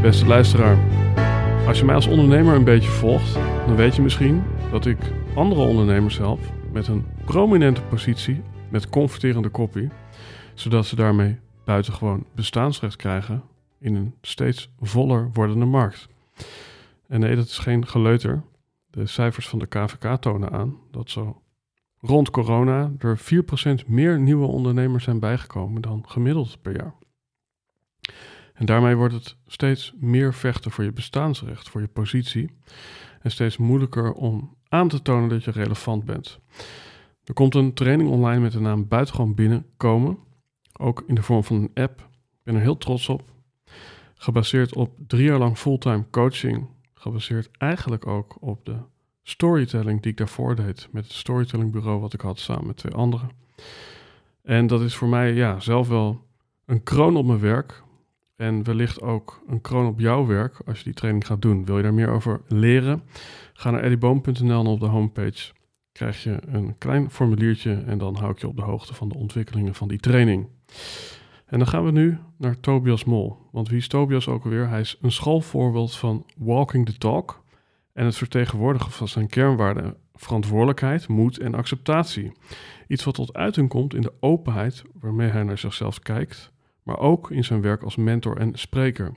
Beste luisteraar. Als je mij als ondernemer een beetje volgt, dan weet je misschien dat ik andere ondernemers help met een prominente positie met converterende kopie, zodat ze daarmee buitengewoon bestaansrecht krijgen in een steeds voller wordende markt. En nee, dat is geen geleuter. De cijfers van de KVK tonen aan dat zo rond corona er 4% meer nieuwe ondernemers zijn bijgekomen dan gemiddeld per jaar. En daarmee wordt het steeds meer vechten voor je bestaansrecht, voor je positie. En steeds moeilijker om aan te tonen dat je relevant bent. Er komt een training online met de naam Buitengewoon Binnenkomen. Ook in de vorm van een app. Ik ben er heel trots op. Gebaseerd op drie jaar lang fulltime coaching. Gebaseerd eigenlijk ook op de storytelling die ik daarvoor deed. Met het storytellingbureau wat ik had samen met twee anderen. En dat is voor mij ja, zelf wel een kroon op mijn werk. En wellicht ook een kroon op jouw werk als je die training gaat doen. Wil je daar meer over leren? Ga naar eddyboom.nl en op de homepage krijg je een klein formuliertje en dan hou ik je op de hoogte van de ontwikkelingen van die training. En dan gaan we nu naar Tobias Mol. Want wie is Tobias ook alweer? Hij is een schoolvoorbeeld van walking the talk en het vertegenwoordigen van zijn kernwaarden verantwoordelijkheid, moed en acceptatie. Iets wat tot uiting komt in de openheid waarmee hij naar zichzelf kijkt, maar ook in zijn werk als mentor en spreker.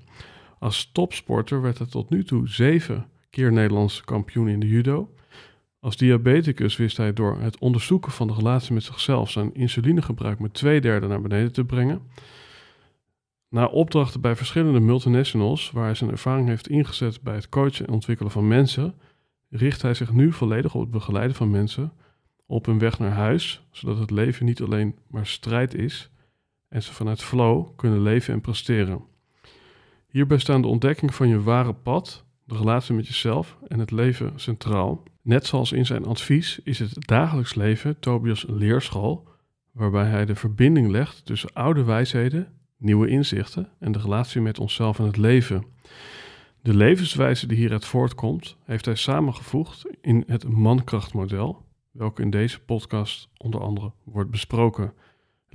Als topsporter werd hij tot nu toe zeven keer Nederlands kampioen in de judo. Als diabeticus wist hij door het onderzoeken van de relatie met zichzelf zijn insulinegebruik met twee derde naar beneden te brengen. Na opdrachten bij verschillende multinationals, waar hij zijn ervaring heeft ingezet bij het coachen en ontwikkelen van mensen, richt hij zich nu volledig op het begeleiden van mensen op hun weg naar huis, zodat het leven niet alleen maar strijd is en ze vanuit flow kunnen leven en presteren. Hierbij staan de ontdekking van je ware pad, de relatie met jezelf en het leven centraal. Net zoals in zijn advies is het dagelijks leven Tobias' leerschool, waarbij hij de verbinding legt tussen oude wijsheden, nieuwe inzichten en de relatie met onszelf en het leven. De levenswijze die hieruit voortkomt, heeft hij samengevoegd in het mankrachtmodel, welke in deze podcast onder andere wordt besproken.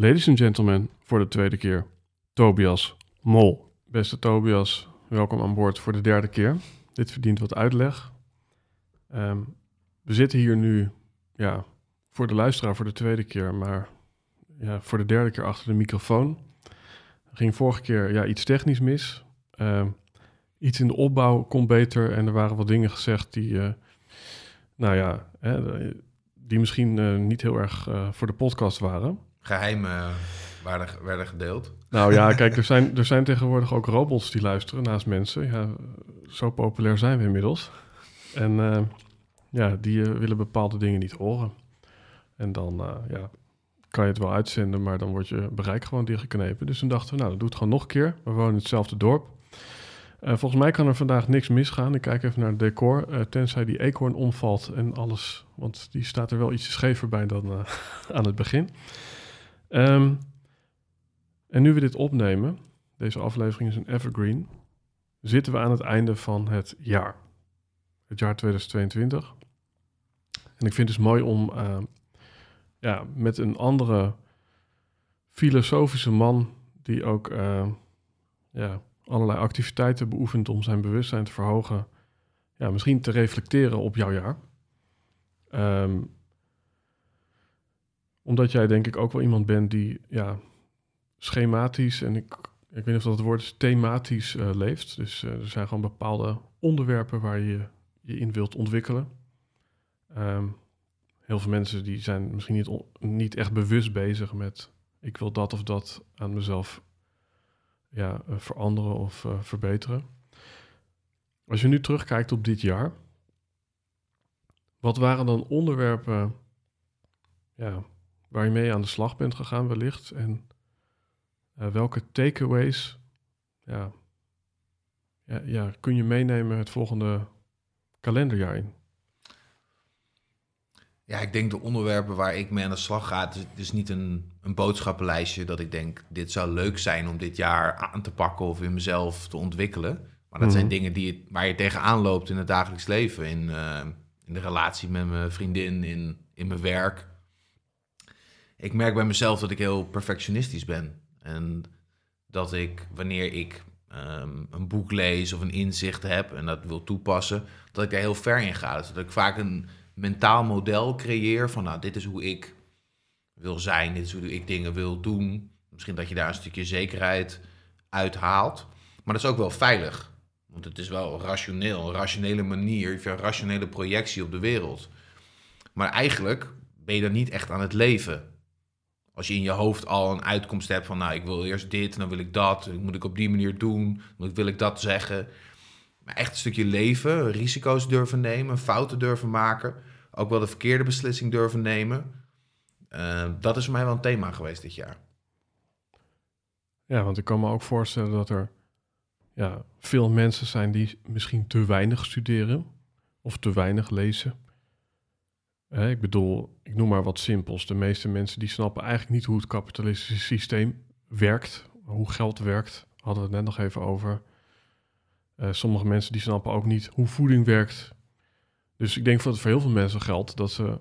Ladies and gentlemen, voor de tweede keer, Tobias Mol. Beste Tobias, welkom aan boord voor de derde keer. Dit verdient wat uitleg. Ehm, we zitten hier nu, ja, voor de luisteraar voor de tweede keer, maar ja, voor de derde keer achter de microfoon. Er ging vorige keer ja, iets technisch mis. Ehm, iets in de opbouw kon beter en er waren wat dingen gezegd die, eh, nou ja, hè, die misschien eh, niet heel erg uh, voor de podcast waren. Geheimen werden, werden gedeeld. Nou ja, kijk, er zijn, er zijn tegenwoordig ook robots die luisteren naast mensen. Ja, zo populair zijn we inmiddels. En uh, ja, die uh, willen bepaalde dingen niet horen. En dan uh, ja, kan je het wel uitzenden, maar dan wordt je bereik gewoon dichtgeknepen. Dus toen dachten we, nou, dat doe het gewoon nog een keer. We wonen in hetzelfde dorp. volgens mij kan er vandaag niks misgaan. Ik kijk even naar het decor, tenzij die eekhoorn omvalt en alles. Want die staat er wel ietsje schever bij dan aan het begin. Um, en nu we dit opnemen, deze aflevering is een evergreen, zitten we aan het einde van het jaar. Het jaar 2022. En ik vind het dus mooi om uh, ja, met een andere filosofische man, die ook uh, ja, allerlei activiteiten beoefent om zijn bewustzijn te verhogen, ja, misschien te reflecteren op jouw jaar. Um, omdat jij denk ik ook wel iemand bent die ja, schematisch en ik ik weet niet of dat het woord is, thematisch eh, leeft. Dus eh, er zijn gewoon bepaalde onderwerpen waar je je in wilt ontwikkelen. Ehm, heel veel mensen die zijn misschien niet, niet echt bewust bezig met ik wil dat of dat aan mezelf ja, eh, veranderen of verbeteren. Als je nu terugkijkt op dit jaar, wat waren dan onderwerpen ja, waar je mee aan de slag bent gegaan wellicht? En eh, welke takeaways ja, ja, ja, kun je meenemen het volgende kalenderjaar in? Ja, ik denk de onderwerpen waar ik mee aan de slag ga, het is, het is niet een, een boodschappenlijstje dat ik denk, dit zou leuk zijn om dit jaar aan te pakken of in mezelf te ontwikkelen. Maar dat zijn Mhm. dingen die, waar je tegenaan loopt in het dagelijks leven, in, eh, in de relatie met mijn vriendin, in, in mijn werk. Ik merk bij mezelf dat ik heel perfectionistisch ben. En dat ik, wanneer ik ehm, een boek lees of een inzicht heb en dat wil toepassen, dat ik daar heel ver in ga. Dus dat ik vaak een mentaal model creëer van, nou, dit is hoe ik wil zijn, dit is hoe ik dingen wil doen. Misschien dat je daar een stukje zekerheid uithaalt. Maar dat is ook wel veilig. Want het is wel rationeel, een rationele manier, een rationele projectie op de wereld. Maar eigenlijk ben je dan niet echt aan het leven. Als je in je hoofd al een uitkomst hebt van, nou, ik wil eerst dit dan wil ik dat, moet ik op die manier doen, dan wil ik dat zeggen. Maar echt een stukje leven, risico's durven nemen, fouten durven maken, ook wel de verkeerde beslissing durven nemen. Eh, dat is voor mij wel een thema geweest dit jaar. Ja, want ik kan me ook voorstellen dat er ja, veel mensen zijn die misschien te weinig studeren of te weinig lezen. Ik bedoel, ik noem maar wat simpels. De meeste mensen die snappen eigenlijk niet hoe het kapitalistische systeem werkt, hoe geld werkt. Hadden we het net nog even over. Eh, sommige mensen die snappen ook niet hoe voeding werkt. Dus ik denk dat het voor heel veel mensen geldt dat ze,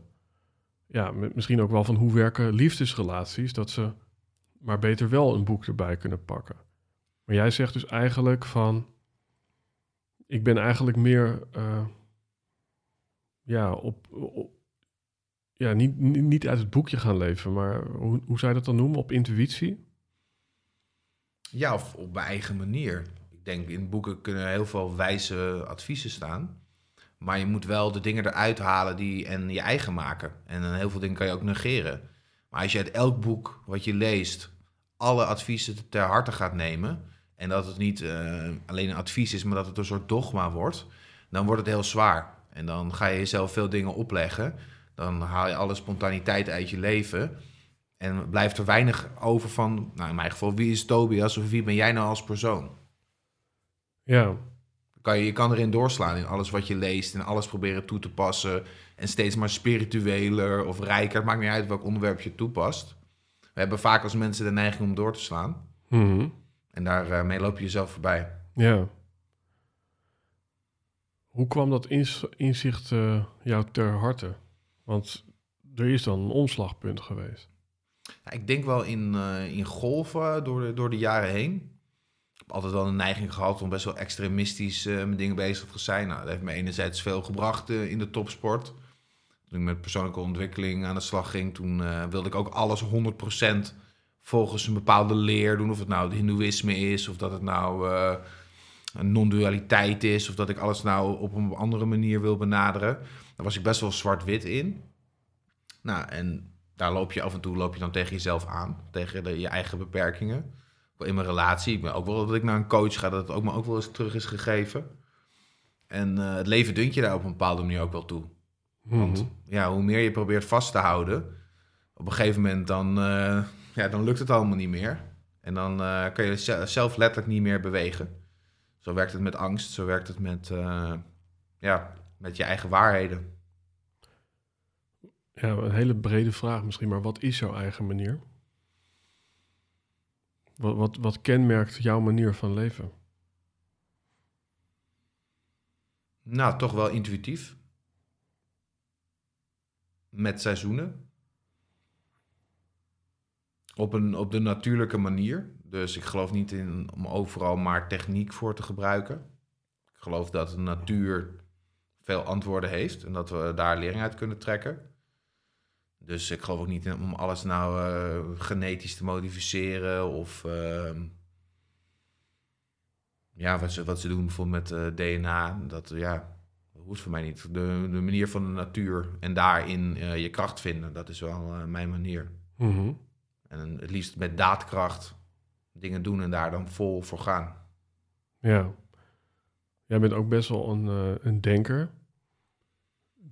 ja, misschien ook wel van hoe werken liefdesrelaties, dat ze maar beter wel een boek erbij kunnen pakken. Maar jij zegt dus eigenlijk van, ik ben eigenlijk meer, eh, ja, op, op- ja, niet, niet uit het boekje gaan leven, maar hoe, hoe zou je dat dan noemen? Op intuïtie? Ja, of op mijn eigen manier. Ik denk in boeken kunnen heel veel wijze adviezen staan. Maar je moet wel de dingen eruit halen die en je eigen maken. En dan heel veel dingen kan je ook negeren. Maar als je uit elk boek wat je leest alle adviezen ter harte gaat nemen. En dat het niet eh, alleen een advies is, maar dat het een soort dogma wordt. Dan wordt het heel zwaar. En dan ga je jezelf veel dingen opleggen. Dan haal je alle spontaniteit uit je leven. En blijft er weinig over van, nou in mijn geval, wie is Tobias of wie ben jij nou als persoon? Ja, Kan je, je kan erin doorslaan in alles wat je leest en alles proberen toe te passen. En steeds maar spiritueler of rijker. Het maakt niet uit welk onderwerp je toepast. We hebben vaak als mensen de neiging om door te slaan. Mhm. En daarmee loop je jezelf voorbij. ja. Hoe kwam dat inzicht eh, jou ter harte? Want er is dan een omslagpunt geweest. Ja, ik denk wel in, eh, in golven door de, door de jaren heen. Ik heb altijd wel een neiging gehad om best wel extremistisch eh, met dingen bezig te zijn. Nou, dat heeft me enerzijds veel gebracht eh, in de topsport. Toen ik met persoonlijke ontwikkeling aan de slag ging, toen wilde ik ook alles 100% volgens een bepaalde leer doen. Of het nou het hindoeïsme is, of dat het nou een non-dualiteit is, of dat ik alles nou op een andere manier wil benaderen. Daar was ik best wel zwart-wit in. Nou, en daar loop je af en toe loop je dan tegen jezelf aan, tegen de, je eigen beperkingen. In mijn relatie, ik ben ook wel dat ik naar een coach ga, dat het ook me ook wel eens terug is gegeven. En eh, het leven dunt je daar op een bepaalde manier ook wel toe. Want Mhm. ja, hoe meer je probeert vast te houden, op een gegeven moment dan, eh, ja, dan lukt het allemaal niet meer. En dan eh, kan je ze- zelf letterlijk niet meer bewegen. Zo werkt het met angst, zo werkt het met, ja, met je eigen waarheden. Ja, een hele brede vraag misschien, maar wat is jouw eigen manier? Wat, wat, wat kenmerkt jouw manier van leven? Nou, toch wel intuïtief. Met seizoenen. Op, een, op de natuurlijke manier. Dus ik geloof niet in om overal maar techniek voor te gebruiken. Ik geloof dat de natuur veel antwoorden heeft en dat we daar lering uit kunnen trekken. Dus ik geloof ook niet in om alles nou eh, genetisch te modificeren of ehm, ja, wat ze, wat ze doen bijvoorbeeld met eh, DNA, dat ja, hoeft voor mij niet. De, de manier van de natuur en daarin eh, je kracht vinden, dat is wel mijn manier. Mhm. En het liefst met daadkracht dingen doen en daar dan vol voor gaan. Ja. Jij bent ook best wel een, een denker.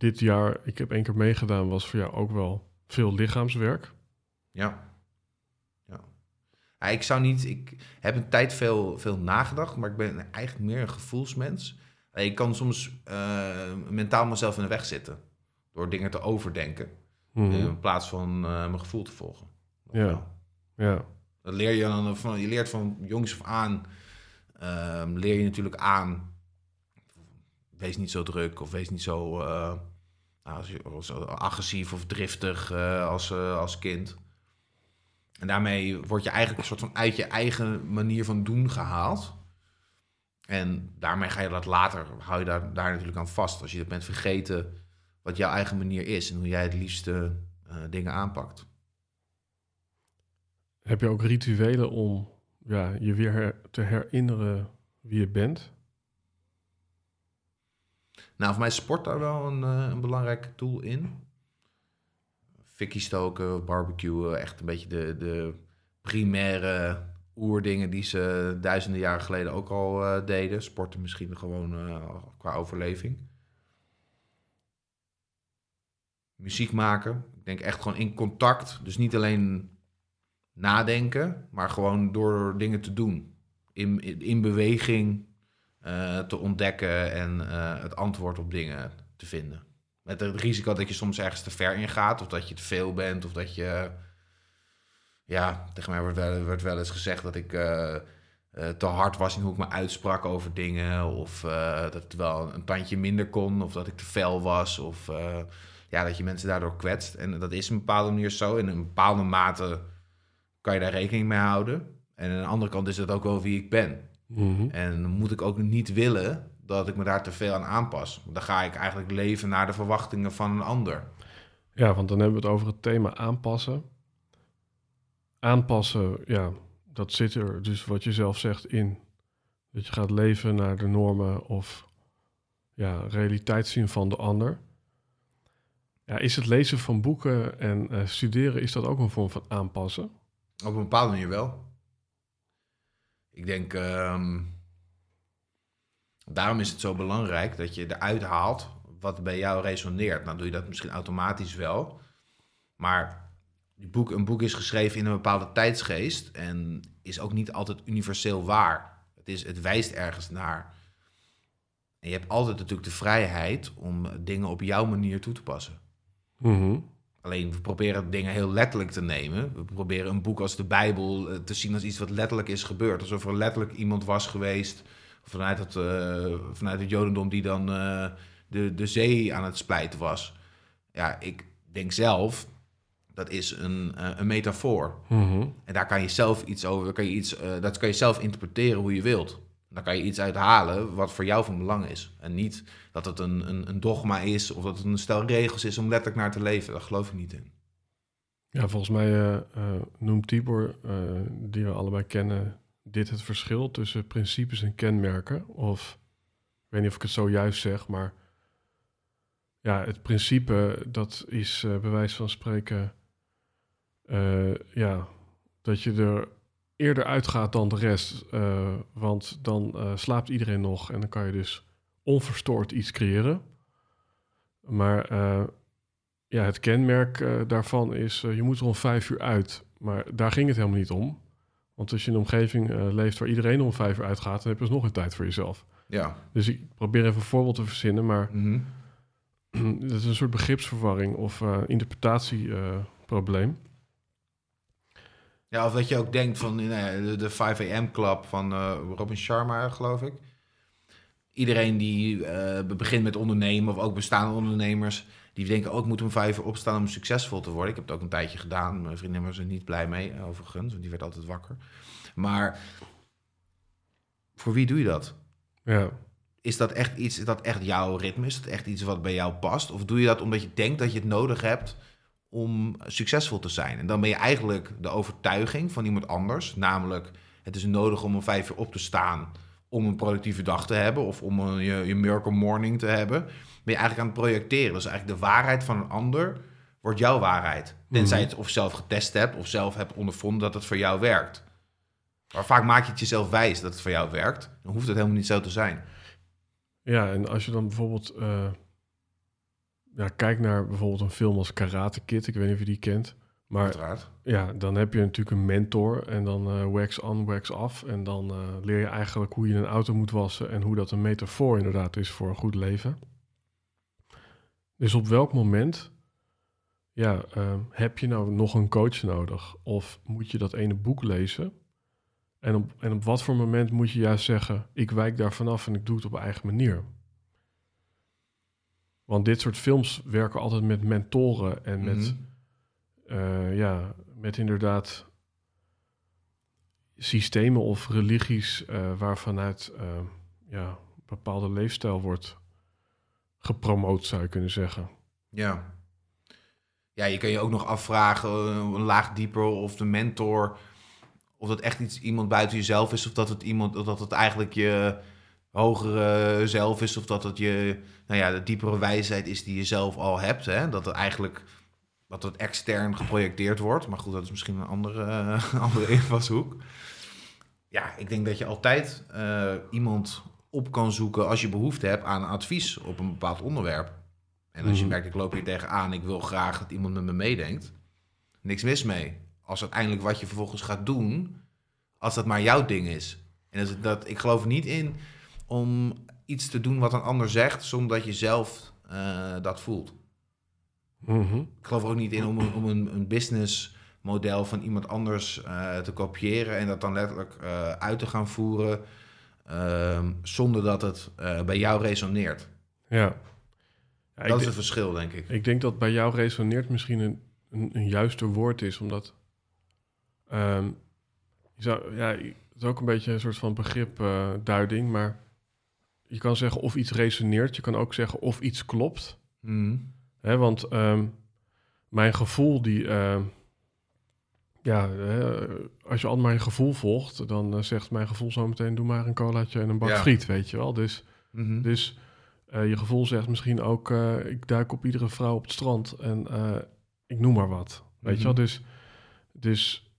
Dit jaar, ik heb één keer meegedaan, was voor jou ook wel veel lichaamswerk. Ja. ja. Ja, ik zou niet, ik heb een tijd veel, veel nagedacht, maar ik ben eigenlijk meer een gevoelsmens. Eh, Ik kan soms eh, mentaal mezelf in de weg zitten door dingen te overdenken Mhm. in plaats van eh, mijn gevoel te volgen. Ja. Ja. Dat leer je dan van, je leert van jongs af aan, ehm, leer je natuurlijk aan. Wees niet zo druk of wees niet zo agressief of driftig eh, als, eh, als kind. En daarmee word je eigenlijk een soort van uit je eigen manier van doen gehaald. En daarmee ga je dat later, hou je daar, daar natuurlijk aan vast. Als je bent vergeten wat jouw eigen manier is en hoe jij het liefste eh, dingen aanpakt. Heb je ook rituelen om ja, je weer te herinneren wie je bent? Nou, voor mij is sport daar wel een, eh, een tool in. Fikkie stoken, barbecuen, echt een beetje de, de primaire oerdingen die ze duizenden jaren geleden ook al eh, deden. Sporten misschien gewoon eh, qua overleving. Muziek maken. Ik denk echt gewoon in contact. Dus niet alleen nadenken, maar gewoon door dingen te doen. In, in beweging eh, te ontdekken en eh, het antwoord op dingen te vinden. Met het risico dat je soms ergens te ver in gaat, of dat je te veel bent, of dat je. Ja, tegen mij wordt wel, werd wel eens gezegd dat ik eh, te hard was in hoe ik me uitsprak over dingen, of dat het wel een tandje minder kon, of dat ik te fel was, of ja, dat je mensen daardoor kwetst. En dat is een bepaalde manier zo. In een bepaalde mate kan je daar rekening mee houden. En aan de andere kant is dat ook wel wie ik ben. Mhm. En dan moet ik ook niet willen dat ik me daar te veel aan aanpas. Want dan ga ik eigenlijk leven naar de verwachtingen van een ander. Ja, want dan hebben we het over het thema aanpassen. Aanpassen, ja, dat zit er dus wat je zelf zegt in. Dat je gaat leven naar de normen of ja, realiteit zien van de ander. Ja, is het lezen van boeken en eh, studeren, is dat ook een vorm van aanpassen? Op een bepaalde manier wel. Ik denk, ehm, daarom is het zo belangrijk dat je eruit haalt wat bij jou resoneert. Nou doe je dat misschien automatisch wel. Maar die boek, een boek is geschreven in een bepaalde tijdsgeest en is ook niet altijd universeel waar. Het, is, het wijst ergens naar. En je hebt altijd natuurlijk de vrijheid om dingen op jouw manier toe te passen. Mhm. Alleen we proberen dingen heel letterlijk te nemen. We proberen een boek als de Bijbel eh, te zien als iets wat letterlijk is gebeurd. Alsof er letterlijk iemand was geweest vanuit het, eh, vanuit het Jodendom die dan eh, de, de zee aan het splijten was. Ja, ik denk zelf, dat is een, een metafoor. Mhm. En daar kan je zelf iets over, kan je iets, dat kan je zelf interpreteren hoe je wilt. Daar kan je iets uithalen wat voor jou van belang is. En niet dat het een, een, een dogma is of dat het een stel regels is om letterlijk naar te leven. Daar geloof ik niet in. Ja, volgens mij eh, eh, noemt Tibor, eh, die we allebei kennen, dit het verschil tussen principes en kenmerken. Of, ik weet niet of ik het zo juist zeg, maar ja, het principe, dat is bij wijze van spreken, ja, dat je er eerder uitgaat dan de rest. eh, want dan eh, slaapt iedereen nog en dan kan je dus onverstoord iets creëren. Maar eh, ja, het kenmerk daarvan is, je moet er om vijf uur uit. Maar daar ging het helemaal niet om. Want als je in een omgeving leeft waar iedereen om vijf uur uitgaat, dan heb je dus nog een tijd voor jezelf. Ja. Dus ik probeer even een voorbeeld te verzinnen, maar Mhm. dat is een soort begripsverwarring of interpretatieprobleem. Ja, of dat je ook denkt van nou de, de 5 AM Club van eh, Robin Sharma, geloof ik. Iedereen die eh, begint met ondernemen, of ook bestaande ondernemers, die denken ook, ik moet om vijf uur opstaan om succesvol te worden. Ik heb het ook een tijdje gedaan. Mijn vriendin was er niet blij mee, overigens, want die werd altijd wakker. Maar voor wie doe je dat? ja. Is dat echt iets, is dat echt jouw ritme? Is dat echt iets wat bij jou past? Of doe je dat omdat je denkt dat je het nodig hebt om succesvol te zijn? En dan ben je eigenlijk de overtuiging van iemand anders, namelijk het is nodig om om vijf uur op te staan om een productieve dag te hebben of om een, je, je miracle morning te hebben, ben je eigenlijk aan het projecteren. Dus eigenlijk de waarheid van een ander wordt jouw waarheid. Tenzij je het of zelf getest hebt of zelf hebt ondervonden dat het voor jou werkt. Maar vaak maak je het jezelf wijs dat het voor jou werkt. Dan hoeft het helemaal niet zo te zijn. Ja, en als je dan bijvoorbeeld uh, ja, kijkt naar bijvoorbeeld een film als Karate Kid, ik weet niet of je die kent. Maar Uiteraard. ja, dan heb je natuurlijk een mentor en dan uh, wax on, wax off. En dan uh, leer je eigenlijk hoe je een auto moet wassen en hoe dat een metafoor inderdaad is voor een goed leven. Dus op welk moment ja, uh, heb je nou nog een coach nodig? Of moet je dat ene boek lezen? En op, en op wat voor moment moet je juist zeggen: ik wijk daar vanaf en ik doe het op eigen manier? Want dit soort films werken altijd met mentoren en met, Mhm. eh, ja, met inderdaad systemen of religies uh, waarvanuit uh, ja, een bepaalde leefstijl wordt gepromoot, zou je kunnen zeggen. Ja. Ja, je kan je ook nog afvragen, een laag dieper, of de mentor, of dat echt iets iemand buiten jezelf is, of dat het iemand, of dat het eigenlijk je hogere zelf is, of dat het je, nou ja, de diepere wijsheid is die je zelf al hebt. Hè? Dat het eigenlijk, dat het extern geprojecteerd wordt. Maar goed, dat is misschien een andere, uh, andere invalshoek. Ja, ik denk dat je altijd uh, iemand op kan zoeken als je behoefte hebt aan advies op een bepaald onderwerp. En als je merkt, ik loop hier tegenaan, ik wil graag dat iemand met me meedenkt. Niks mis mee. Als uiteindelijk wat je vervolgens gaat doen, als dat maar jouw ding is. En dat, dat, ik geloof niet in om iets te doen wat een ander zegt, zonder dat je zelf uh, dat voelt. Mm -hmm. Ik geloof ook niet in om, om een, een businessmodel van iemand anders uh, te kopiëren en dat dan letterlijk uh, uit te gaan voeren, zonder dat het eh, bij jou resoneert. Ja. Ja, dat is het verschil, denk ik. Ik denk dat bij jou resoneert misschien een, een, een juiste woord is, omdat um, je zou, ja, het is ook een beetje een soort van begripduiding, maar je kan zeggen of iets resoneert, je kan ook zeggen of iets klopt. Mm. Hè, want um, mijn gevoel, die, uh, ja, als je al maar je gevoel volgt, dan uh, zegt mijn gevoel zo meteen: doe maar een colaatje en een bak Ja. friet, weet je wel. Dus, Mhm. dus uh, je gevoel zegt misschien ook: uh, ik duik op iedere vrouw op het strand en ik noem maar wat. Weet Mhm. je wel, dus. dus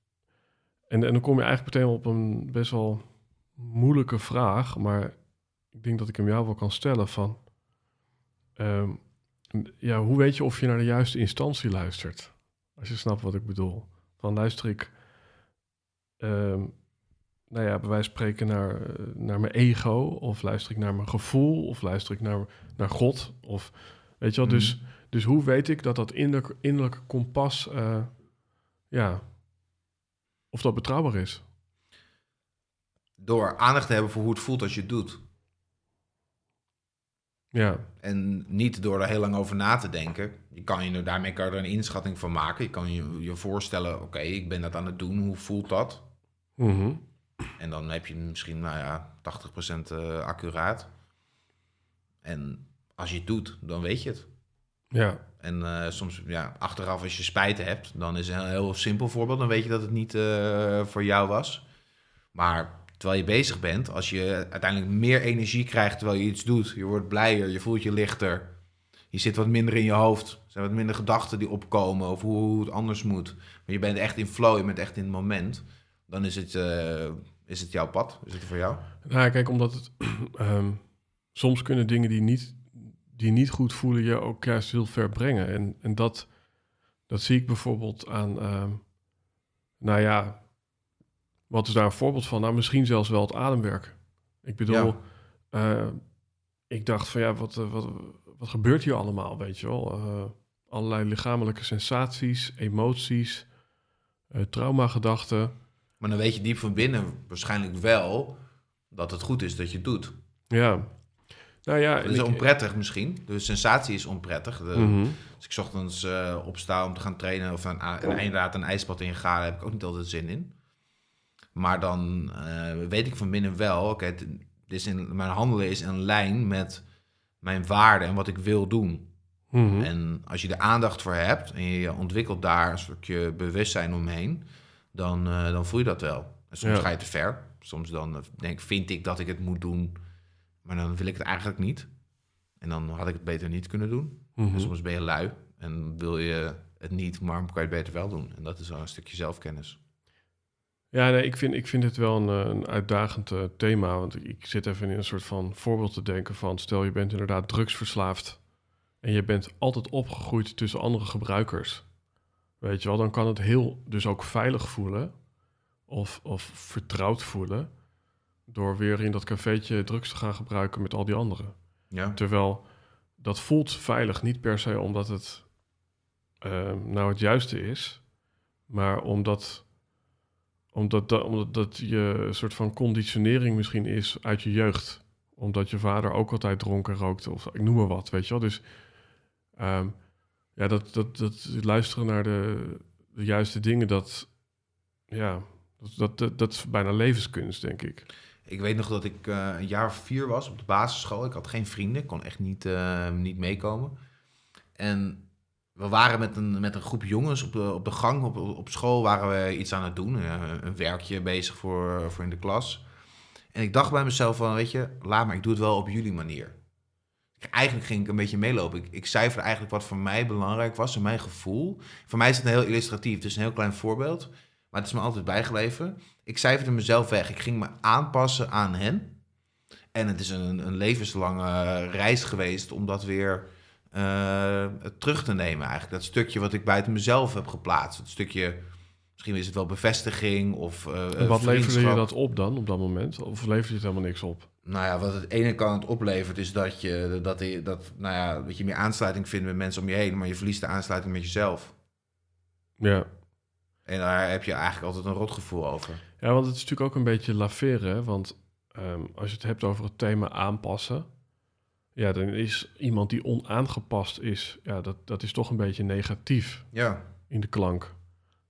en, en dan kom je eigenlijk meteen op een best wel moeilijke vraag, maar ik denk dat ik hem jou wel kan stellen van. Um, ja, hoe weet je of je naar de juiste instantie luistert? Als je snapt wat ik bedoel. Van luister ik, um, nou ja, bij wijze van spreken naar, uh, naar mijn ego, of luister ik naar mijn gevoel, of luister ik naar, naar God, of weet je wel. Mhm. Dus, dus hoe weet ik dat dat innerlijke, innerlijke kompas, uh, ja, of dat betrouwbaar is? Door aandacht te hebben voor hoe het voelt als je het doet. Ja, En niet door er heel lang over na te denken. Je kan je daarmee kan je er een inschatting van maken. Je kan je, je voorstellen, oké, ik ben dat aan het doen. Hoe voelt dat? Mhm. En dan heb je misschien, nou ja, 80% eh, accuraat. En als je het doet, dan weet je het. ja, En eh, soms, ja, achteraf als je spijt hebt, dan is een heel simpel voorbeeld. Dan weet je dat het niet eh, voor jou was. Maar terwijl je bezig bent, als je uiteindelijk meer energie krijgt terwijl je iets doet, je wordt blijer, je voelt je lichter, je zit wat minder in je hoofd, er zijn wat minder gedachten die opkomen over hoe het anders moet. Maar je bent echt in flow, je bent echt in het moment, dan is het, uh, is het jouw pad, is het voor jou? Nou, kijk, omdat het um, soms kunnen dingen die niet, die niet goed voelen je ook juist heel ver brengen. En, en dat, dat zie ik bijvoorbeeld aan, um, nou ja, wat is daar een voorbeeld van? Nou, misschien zelfs wel het ademwerk. Ik bedoel, ja. uh, ik dacht van ja, wat, wat, wat gebeurt hier allemaal, weet je wel? Uh, allerlei lichamelijke sensaties, emoties, uh, traumagedachten. Maar dan weet je diep van binnen waarschijnlijk wel dat het goed is dat je het doet. Ja. Nou ja, het is ik, onprettig misschien. De sensatie is onprettig. De, mm -hmm. Als ik ochtends uh, opsta om te gaan trainen of een, een, inderdaad een ijsbad in ga, heb ik ook niet altijd zin in. Maar dan uh, weet ik van binnen wel, oké, okay, is in, mijn handelen is in lijn met mijn waarden en wat ik wil doen. Mm -hmm. En als je er aandacht voor hebt en je ontwikkelt daar een stukje bewustzijn omheen, dan, uh, dan voel je dat wel. En soms Ja. ga je te ver, Soms dan denk, vind ik dat ik het moet doen, maar dan wil ik het eigenlijk niet. En dan had ik het beter niet kunnen doen. Mhm. Soms ben je lui en wil je het niet, maar kan je het beter wel doen. En dat is wel een stukje zelfkennis. Ja, nee, ik vind, ik vind het wel een, eh, een uitdagend eh, thema. Want ik zit even in een soort van voorbeeld te denken van... stel je bent inderdaad drugsverslaafd... en je bent altijd opgegroeid tussen andere gebruikers. Weet je wel, dan kan het heel dus ook veilig voelen... of, of vertrouwd voelen... door weer in dat cafeetje drugs te gaan gebruiken met al die anderen. Ja, Terwijl dat voelt veilig, niet per se omdat het eh, nou het juiste is, maar omdat, omdat, da- omdat dat je een soort van conditionering misschien is uit je jeugd. Omdat je vader ook altijd dronken rookte, of ik noem maar wat, weet je wel. Dus ehm, ja, dat, dat, dat luisteren naar de, de juiste dingen, dat, ja, dat, dat, dat, dat is bijna levenskunst, denk ik. ik weet nog dat ik eh, een jaar of vier was op de basisschool. Ik had geen vrienden, kon echt niet, eh, niet meekomen. En we waren met een, met een groep jongens op de, op de gang op, op school waren we iets aan het doen. eh, een werkje bezig voor, voor in de klas. En ik dacht bij mezelf van, weet je, laat maar, ik doe het wel op jullie manier. Eigenlijk ging ik een beetje meelopen. Ik, ik cijferde eigenlijk wat voor mij belangrijk was, en mijn gevoel. Voor mij is het een heel illustratief, is een heel klein voorbeeld. Maar het is me altijd bijgebleven. Ik cijferde mezelf weg. Ik ging me aanpassen aan hen. En het is een, een levenslange reis geweest om dat weer eh, terug te nemen eigenlijk. Dat stukje wat ik buiten mezelf heb geplaatst. Het stukje, misschien is het wel bevestiging of eh En wat leverde je dat op dan op dat moment? Of leverde je het helemaal niks op? Nou ja, wat het ene kant oplevert is dat je, dat, je- dat, nou ja, dat je meer aansluiting vindt met mensen om je heen, maar je verliest de aansluiting met jezelf. Ja. En daar heb je eigenlijk altijd een rotgevoel over. Ja, want het is natuurlijk ook een beetje laveren. Want ehm, als je het hebt over het thema aanpassen... Ja, dan is iemand die onaangepast is... Ja, dat, dat is toch een beetje negatief Ja. in de klank.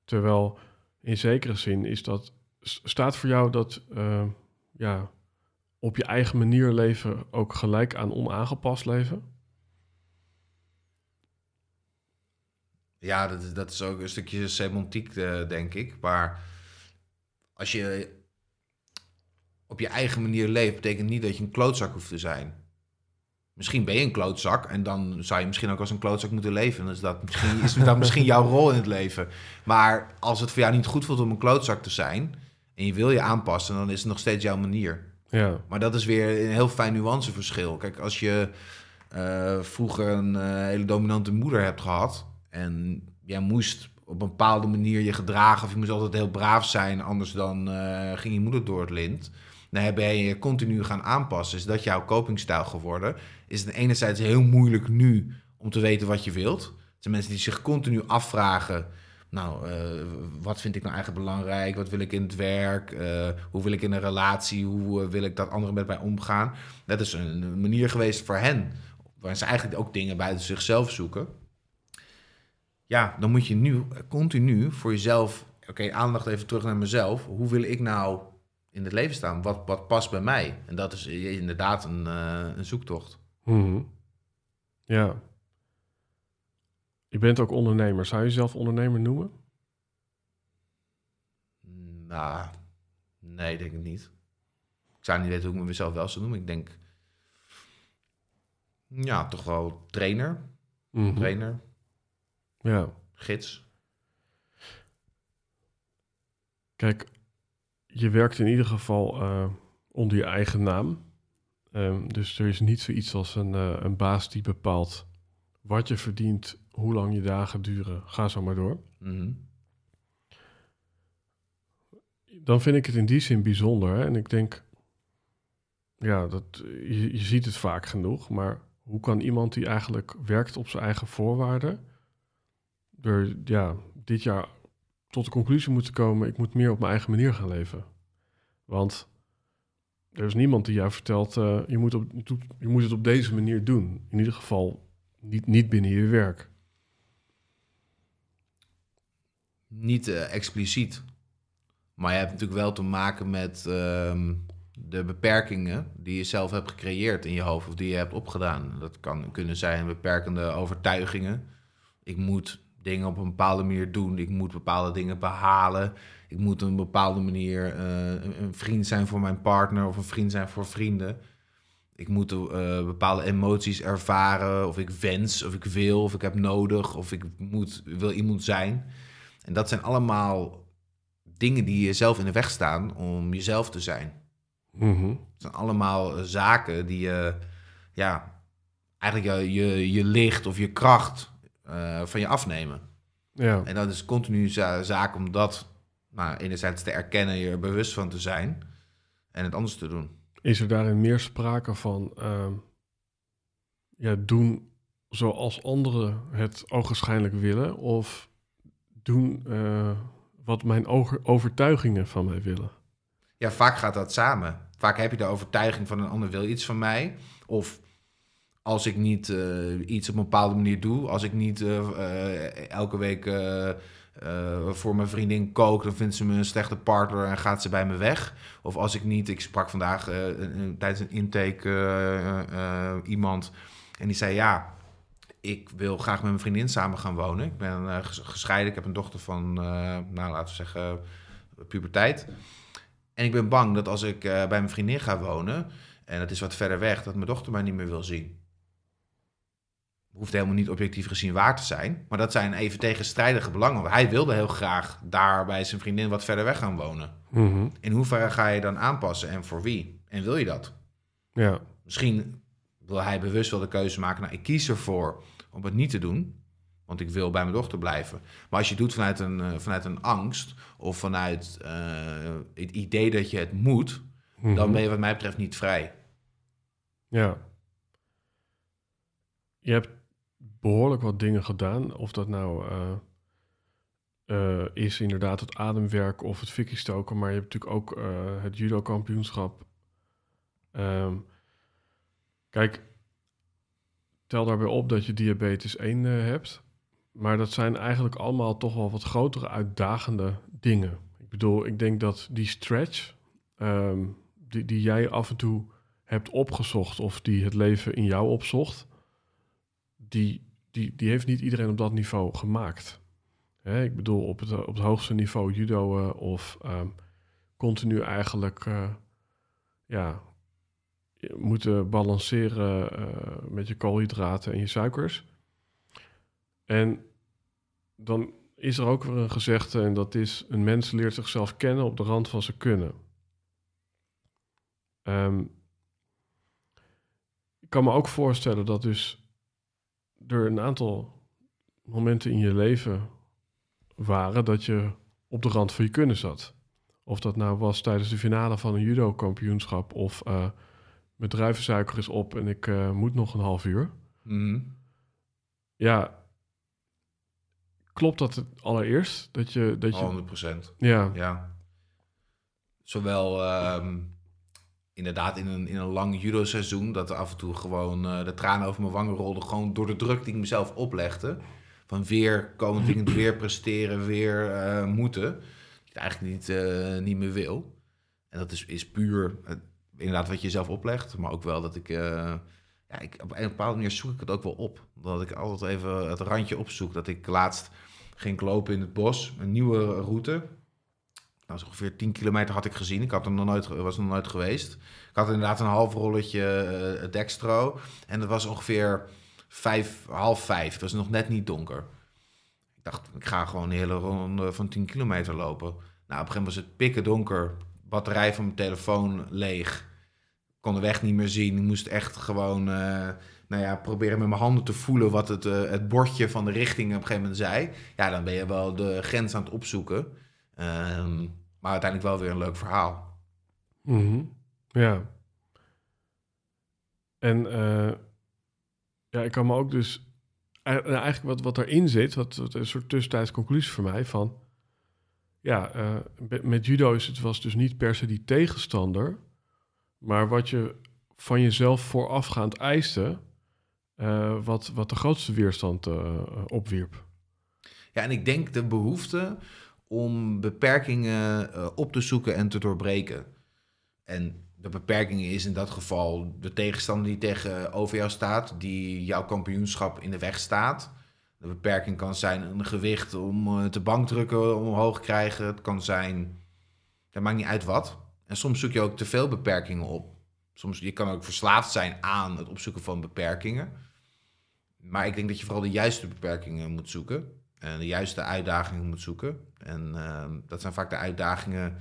Terwijl in zekere zin is dat... Staat voor jou dat ehm, ja, op je eigen manier leven... ook gelijk aan onaangepast leven? Ja, dat is, dat is ook een stukje semantiek, eh, denk ik. Maar als je op je eigen manier leeft, betekent niet dat je een klootzak hoeft te zijn. Misschien ben je een klootzak en dan zou je misschien ook als een klootzak moeten leven. Dan is dat misschien, is dat misschien jouw rol in het leven. Maar als het voor jou niet goed voelt om een klootzak te zijn en je wil je aanpassen, dan is het nog steeds jouw manier. Ja, Maar dat is weer een heel fijn nuanceverschil. Kijk, als je eh, vroeger een eh, hele dominante moeder hebt gehad en jij moest op een bepaalde manier je gedragen of je moest altijd heel braaf zijn, anders dan eh, ging je moeder door het lint. Dan ben je je continu gaan aanpassen. Is dat jouw copingstijl geworden? Is het enerzijds heel moeilijk nu om te weten wat je wilt? Het zijn mensen die zich continu afvragen nou, eh, wat vind ik nou eigenlijk belangrijk? Wat wil ik in het werk? Eh, hoe wil ik in een relatie? Hoe eh, wil ik dat anderen met mij omgaan? Dat is een, manier geweest voor hen. Waar ze eigenlijk ook dingen buiten zichzelf zoeken. Ja, dan moet je nu continu voor jezelf... Oké, aandacht even terug naar mezelf. Hoe wil ik nou in het leven staan? Wat, wat past bij mij? En dat is inderdaad een, een zoektocht. Mhm. ja. Je bent ook ondernemer. Zou je jezelf ondernemer noemen? Nou, nee, denk ik niet. Ik zou niet weten hoe ik mezelf wel zou noemen. Ik denk, ja, toch wel trainer, Mhm. trainer, Ja. gids. Kijk, je werkt in ieder geval eh, onder je eigen naam. Ehm, dus er is niet zoiets als een, eh, een baas die bepaalt wat je verdient, hoe lang je dagen duren. Ga zo maar door. Mhm. Dan vind ik het in die zin bijzonder. Hè? En ik denk, ja, dat, je, je ziet het vaak genoeg. Maar hoe kan iemand die eigenlijk werkt op zijn eigen voorwaarden... er ja, dit jaar tot de conclusie moeten komen... ik moet meer op mijn eigen manier gaan leven. Want er is niemand die jou vertelt... eh, je, moet op, je moet het op deze manier doen. In ieder geval niet, niet binnen je werk. Niet eh, expliciet. Maar je hebt natuurlijk wel te maken met ehm, de beperkingen die je zelf hebt gecreëerd in je hoofd of die je hebt opgedaan. Dat kan kunnen zijn beperkende overtuigingen. Ik moet dingen op een bepaalde manier doen. Ik moet bepaalde dingen behalen. Ik moet op een bepaalde manier eh, een, een vriend zijn voor mijn partner of een vriend zijn voor vrienden. Ik moet eh, bepaalde emoties ervaren, of ik wens, of ik wil, of ik heb nodig, of ik moet, wil iemand zijn. En dat zijn allemaal dingen die jezelf in de weg staan om jezelf te zijn. Mhm. Het zijn allemaal eh, zaken die je, ja, eigenlijk je, je, je licht of je kracht van je afnemen. Ja. En dat is continu za zaak om dat, nou, enerzijds te erkennen, je er bewust van te zijn en het anders te doen. Is er daarin meer sprake van ehm, ja, doen zoals anderen het ogenschijnlijk willen, of doen eh, wat mijn over- overtuigingen van mij willen? Ja, vaak gaat dat samen. Vaak heb je de overtuiging van een ander wil iets van mij. Of als ik niet eh, iets op een bepaalde manier doe, als ik niet eh, elke week eh, voor mijn vriendin kook, dan vindt ze me een slechte partner en gaat ze bij me weg. Of als ik niet, ik sprak vandaag eh, tijdens een intake eh, iemand en die zei ja. Ik wil graag met mijn vriendin samen gaan wonen. Ik ben ges- gescheiden. Ik heb een dochter van, nou laten we zeggen, puberteit. En ik ben bang dat als ik bij mijn vriendin ga wonen, en het is wat verder weg, dat mijn dochter mij niet meer wil zien. Hoeft helemaal niet objectief gezien waar te zijn, maar dat zijn even tegenstrijdige belangen. Want hij wilde heel graag daar bij zijn vriendin wat verder weg gaan wonen. Mhm. In hoeverre ga je dan aanpassen en voor wie? En wil je dat? Ja. Misschien wil hij bewust wel de keuze maken, nou ik kies ervoor om het niet te doen, want ik wil bij mijn dochter blijven. Maar als je het doet vanuit een, eh, vanuit een angst of vanuit eh, het idee dat je het moet, dan Mhm. ben je wat mij betreft niet vrij. Ja. Je hebt behoorlijk wat dingen gedaan. Of dat nou eh, eh, is inderdaad het ademwerk of het fikkie stoken. Maar je hebt natuurlijk ook eh, het judo-kampioenschap. Ehm, kijk, tel daarbij op dat je diabetes 1 eh, hebt. Maar dat zijn eigenlijk allemaal toch wel wat grotere uitdagende dingen. Ik bedoel, ik denk dat die stretch, ehm, die, die jij af en toe hebt opgezocht of die het leven in jou opzocht, die, die, die heeft niet iedereen op dat niveau gemaakt. Ik bedoel, op het, op het hoogste niveau judo of ehm, continu eigenlijk eh, ja, moeten balanceren eh, met je koolhydraten en je suikers. En dan is er ook weer een gezegde en dat is... een mens leert zichzelf kennen op de rand van zijn kunnen. Ehm, ik kan me ook voorstellen dat dus er een aantal momenten in je leven waren dat je op de rand van je kunnen zat. Of dat nou was tijdens de finale van een judo-kampioenschap of eh mijn druivensuiker is op en ik eh, moet nog een half uur. Mhm. Ja, klopt dat het allereerst? Dat je, dat je, 100% ja, Ja. Zowel ehm, inderdaad in een, in een lang judo-seizoen, dat af en toe gewoon eh, de tranen over mijn wangen rolden, gewoon door de druk die ik mezelf oplegde. Van weer komend weekend weer presteren, weer eh, moeten. Ik eigenlijk niet, eh, niet meer wil. En dat is, is puur inderdaad wat je jezelf oplegt, maar ook wel dat ik... ja, ik, op een bepaalde manier zoek ik het ook wel op. Dat ik altijd even het randje opzoek. Dat ik laatst ging lopen in het bos, een nieuwe route. Nou, ongeveer 10 kilometer had ik gezien. Ik had nog nooit, was nog nooit geweest. Ik had inderdaad een half rolletje eh, dextro. En het was ongeveer vijf, half vijf. Het was nog net niet donker. Ik dacht, ik ga gewoon een hele ronde van 10 kilometer lopen. Nou, op een gegeven moment was het pikken donker. Batterij van mijn telefoon leeg. Kon de weg niet meer zien. Ik moest echt gewoon, eh, nou ja, proberen met mijn handen te voelen wat het, eh, het bordje van de richting op een gegeven moment zei. Ja, dan ben je wel de grens aan het opzoeken. Ehm, maar uiteindelijk wel weer een leuk verhaal. Mhm. Ja. En eh, ja, ik kan me ook dus... eh, nou, Eigenlijk wat, wat erin zit, wat, wat een soort tussentijds conclusie voor mij van... Ja, be- met judo is het was dus niet per se die tegenstander... maar wat je van jezelf voorafgaand eiste... eh, wat, wat de grootste weerstand opwierp. Ja, en ik denk de behoefte om beperkingen eh, op te zoeken en te doorbreken. En de beperking is in dat geval de tegenstander die tegenover jou staat, die jouw kampioenschap in de weg staat. De beperking kan zijn een gewicht om uh, te bankdrukken omhoog krijgen. Het kan zijn, dat maakt niet uit wat. En soms zoek je ook te veel beperkingen op. Soms je kan ook verslaafd zijn aan het opzoeken van beperkingen. Maar ik denk dat je vooral de juiste beperkingen moet zoeken. En de juiste uitdagingen moet zoeken. En ehm, dat zijn vaak de uitdagingen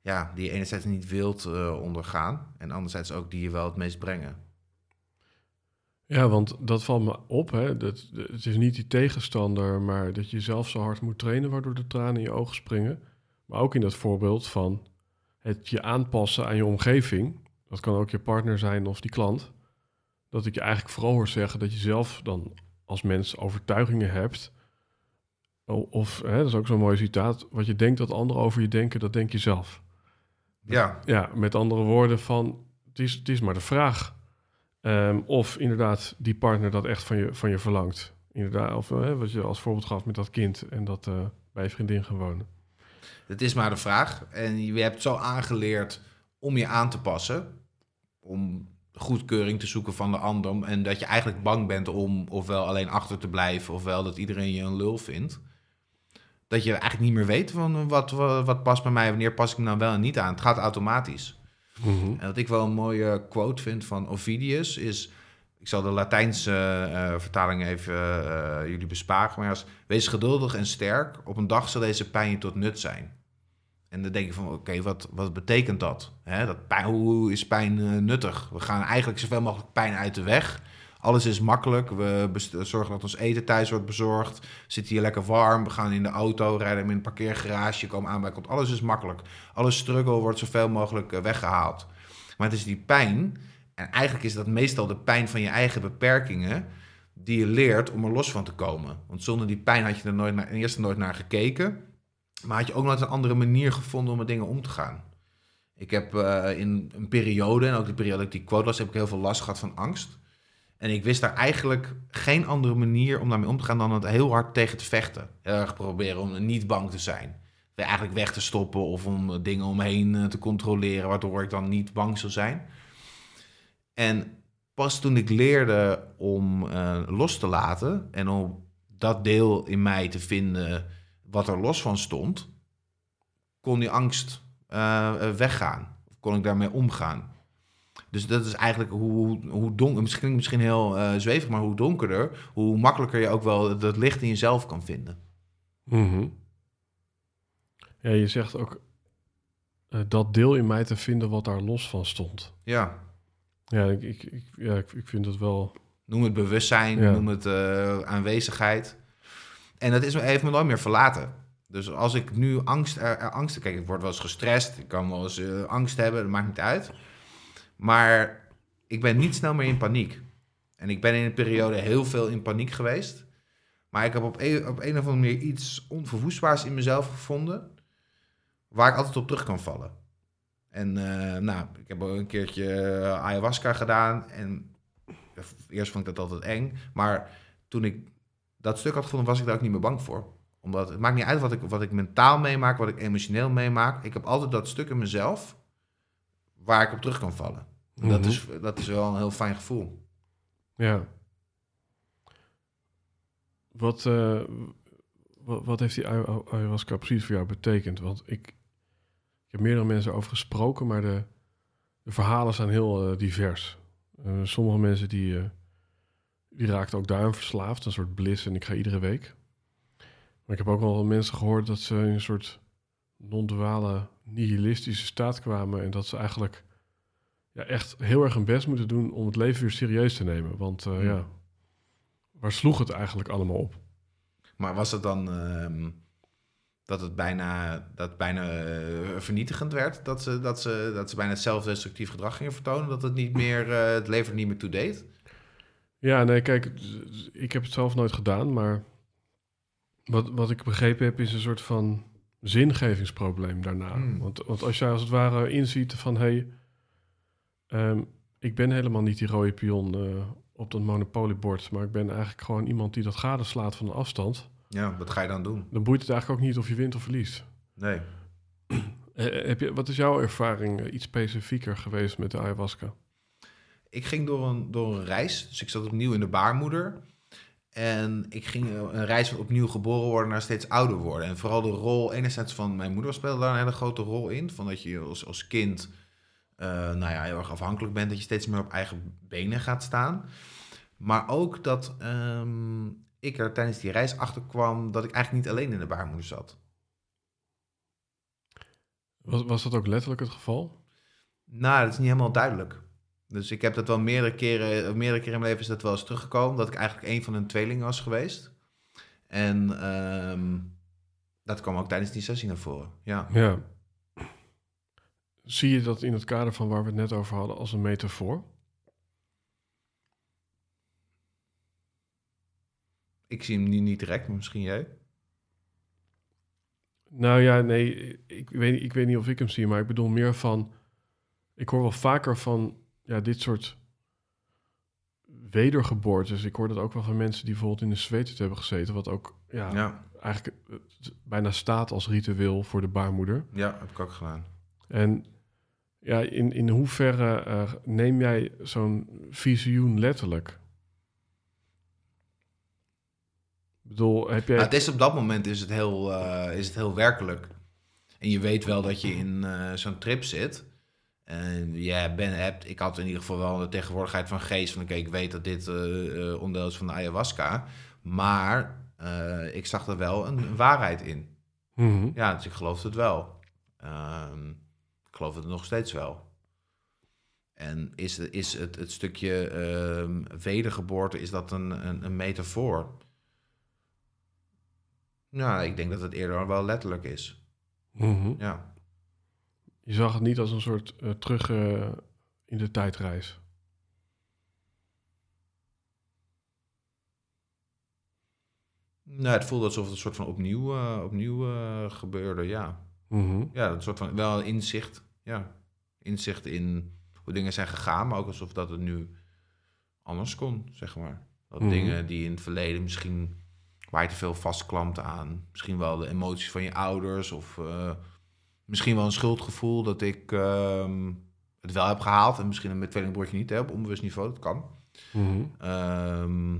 ja, die je enerzijds niet wilt uh, ondergaan. En anderzijds ook die je wel het meest brengen. Ja, want dat valt me op. Hè? Dat, het is niet die tegenstander, maar dat je zelf zo hard moet trainen, waardoor de tranen in je ogen springen. Maar ook in dat voorbeeld van het je aanpassen aan je omgeving. Dat kan ook je partner zijn of die klant. Dat ik je eigenlijk vooral hoor zeggen dat je zelf dan als mens overtuigingen hebt. Of, hè, dat is ook zo'n mooi citaat, wat je denkt dat anderen over je denken, dat denk je zelf. Ja. Ja, met andere woorden van, het is, het is maar de vraag Ehm, of inderdaad die partner dat echt van je, van je verlangt. Inderdaad, of uh, wat je als voorbeeld gaf met dat kind en dat uh, bij je vriendin gaan wonen. Het is maar de vraag. En je hebt zo aangeleerd om je aan te passen. Om goedkeuring te zoeken van de ander. En dat je eigenlijk bang bent om ofwel alleen achter te blijven, ofwel dat iedereen je een lul vindt. Dat je eigenlijk niet meer weet van wat, wat, wat past bij mij, wanneer pas ik me nou wel en niet aan. Het gaat automatisch. Mhm. En wat ik wel een mooie quote vind van Ovidius is... Ik zal de Latijnse uh, vertaling even uh, jullie besparen. Maar als, wees geduldig en sterk. Op een dag zal deze pijn je tot nut zijn. En dan denk je van, oké, wat, wat betekent dat? Hè, dat pijn, hoe is pijn uh, nuttig? We gaan eigenlijk zoveel mogelijk pijn uit de weg. Alles is makkelijk. We zorgen dat ons eten thuis wordt bezorgd. Zitten hier lekker warm. We gaan in de auto, rijden in een parkeergarage, komen aan bij komt. Alles is makkelijk. Alle struggle wordt zoveel mogelijk eh, weggehaald. Maar het is die pijn. En eigenlijk is dat meestal de pijn van je eigen beperkingen. Die je leert om er los van te komen. Want zonder die pijn had je er nooit naar, eerst nooit naar gekeken. Maar had je ook nooit een andere manier gevonden om met dingen om te gaan. Ik heb uh, in een periode, en ook die periode dat ik die quote las, heb ik heel veel last gehad van angst. En ik wist daar eigenlijk geen andere manier om daarmee om te gaan dan het heel hard tegen te vechten. Heel erg proberen om niet bang te zijn. Eigenlijk weg te stoppen of om dingen omheen eh, te controleren, waardoor ik dan niet bang zou zijn. En pas toen ik leerde om uh, los te laten en om dat deel in mij te vinden wat er los van stond, kon die angst weggaan. Of kon ik daarmee omgaan. Dus dat is eigenlijk hoe, hoe donker, misschien, misschien heel uh, zwevig, maar hoe donkerder, hoe makkelijker je ook wel dat licht in jezelf kan vinden. Mm Ja, je zegt ook uh, dat deel in mij te vinden wat daar los van stond. Ja. Ja, ik, ik, ik ja, ik, ik, vind het wel. Noem het bewustzijn, ja. noem het uh, aanwezigheid. En dat is me even me nooit meer verlaten. Dus als ik nu angst, er, er angst, kijk, ik word wel eens gestrest, ik kan wel eens angst hebben, dat maakt niet uit. Maar ik ben niet snel meer in paniek. En ik ben in een periode heel veel in paniek geweest. Maar ik heb op een, op een of andere manier iets onverwoestbaars in mezelf gevonden. Waar ik altijd op terug kan vallen. En uh, nou, ik heb een keertje uh, ayahuasca gedaan. En eerst vond ik dat altijd eng. Maar toen ik dat stuk had gevonden, was ik daar ook niet meer bang voor. Omdat het maakt niet uit wat ik, wat ik mentaal meemaak, wat ik emotioneel meemaak. Ik heb altijd dat stuk in mezelf waar ik op terug kan vallen. Dat, mhm. is, dat is wel een heel fijn gevoel. Ja. Wat, uh, wat, wat, heeft die ayahuasca precies voor jou betekend? Want ik, ik heb meerdere mensen over gesproken, maar de, de verhalen zijn heel uh, divers. Uh, sommige mensen die, die raakten ook daarin verslaafd, een soort bliss en ik ga iedere week. Maar ik heb ook wel mensen gehoord dat ze in een soort non-duale nihilistische staat kwamen en dat ze eigenlijk ja, echt heel erg hun best moeten doen om het leven weer serieus te nemen. Want uh, ja, waar sloeg het eigenlijk allemaal op? Maar was het dan uh, dat het bijna, dat bijna uh, vernietigend werd? Dat ze, dat, ze, dat ze bijna het zelfdestructief gedrag gingen vertonen? Dat het niet meer, uh, het leven niet meer toe deed? Ja, nee, kijk, ik heb het zelf nooit gedaan, maar wat, wat ik begrepen heb is een soort van zingevingsprobleem daarna. Hmm. Want, want als je als het ware inziet van hé, hey, um, ik ben helemaal niet die rode pion uh, op dat monopoliebord, maar ik ben eigenlijk gewoon iemand die dat gadeslaat van een afstand. Ja, wat ga je dan doen? Dan boeit het eigenlijk ook niet of je wint of verliest. Nee. heb je, wat is jouw ervaring iets specifieker geweest met de ayahuasca? Ik ging door een, door een reis, dus ik zat opnieuw in de baarmoeder. En ik ging een reis van opnieuw geboren worden naar steeds ouder worden. En vooral de rol, enerzijds van mijn moeder speelde daar een hele grote rol in. Van dat je als, als kind eh, nou ja, heel erg afhankelijk bent, dat je steeds meer op eigen benen gaat staan. Maar ook dat ehm, ik er tijdens die reis achter kwam dat ik eigenlijk niet alleen in de baarmoeder zat. Was, was dat ook letterlijk het geval? Nou, dat is niet helemaal duidelijk. Dus ik heb dat wel meerdere keren, meerdere keren in mijn leven is dat wel eens teruggekomen, dat ik eigenlijk een van hun tweelingen was geweest. En ehm, dat kwam ook tijdens die sessie naar voren. Ja. Ja. Zie je dat in het kader van waar we het net over hadden als een metafoor? Ik zie hem nu niet direct, maar misschien jij. Nou ja, nee, ik weet, ik weet niet of ik hem zie, maar ik bedoel meer van. Ik hoor wel vaker van ja, dit soort wedergeboortes. Ik hoor dat ook wel van mensen die bijvoorbeeld in de zweet hebben gezeten, wat ook ja, Ja, eigenlijk bijna staat als ritueel voor de baarmoeder. ja heb ik ook gedaan. En ja, in, in hoeverre eh, neem jij zo'n visioen letterlijk? Ik bedoel, heb jij... Nou, het is op dat moment is het, heel, eh, is het heel werkelijk. En je weet wel dat je in eh, zo'n trip zit. En je ben, hebt, ik had in ieder geval wel de tegenwoordigheid van geest. Van oké, ik weet dat dit onderdeel is van de ayahuasca. Maar ik zag er wel een, een waarheid in. Mhm. Ja, dus ik geloofde het wel. Ik geloof het nog steeds wel. En is, is het, het stukje ehm, wedergeboorte, is dat een, een, een metafoor? Nou, ik denk dat het eerder wel letterlijk is. Mhm. Ja. Je zag het niet als een soort eh, terug eh, in de tijdreis. Nou, het voelde alsof het een soort van opnieuw, eh, opnieuw gebeurde, ja. Mhm. Ja, een soort van, wel inzicht, ja. Inzicht in hoe dingen zijn gegaan, maar ook alsof dat het nu anders kon, zeg maar. Dat Mhm. dingen die in het verleden misschien waar je te veel vastklampte aan. Misschien wel de emoties van je ouders of eh, misschien wel een schuldgevoel dat ik ehm, het wel heb gehaald en misschien met tweelingbroertje niet hè, op onbewust niveau, dat kan. Mhm. Ehm,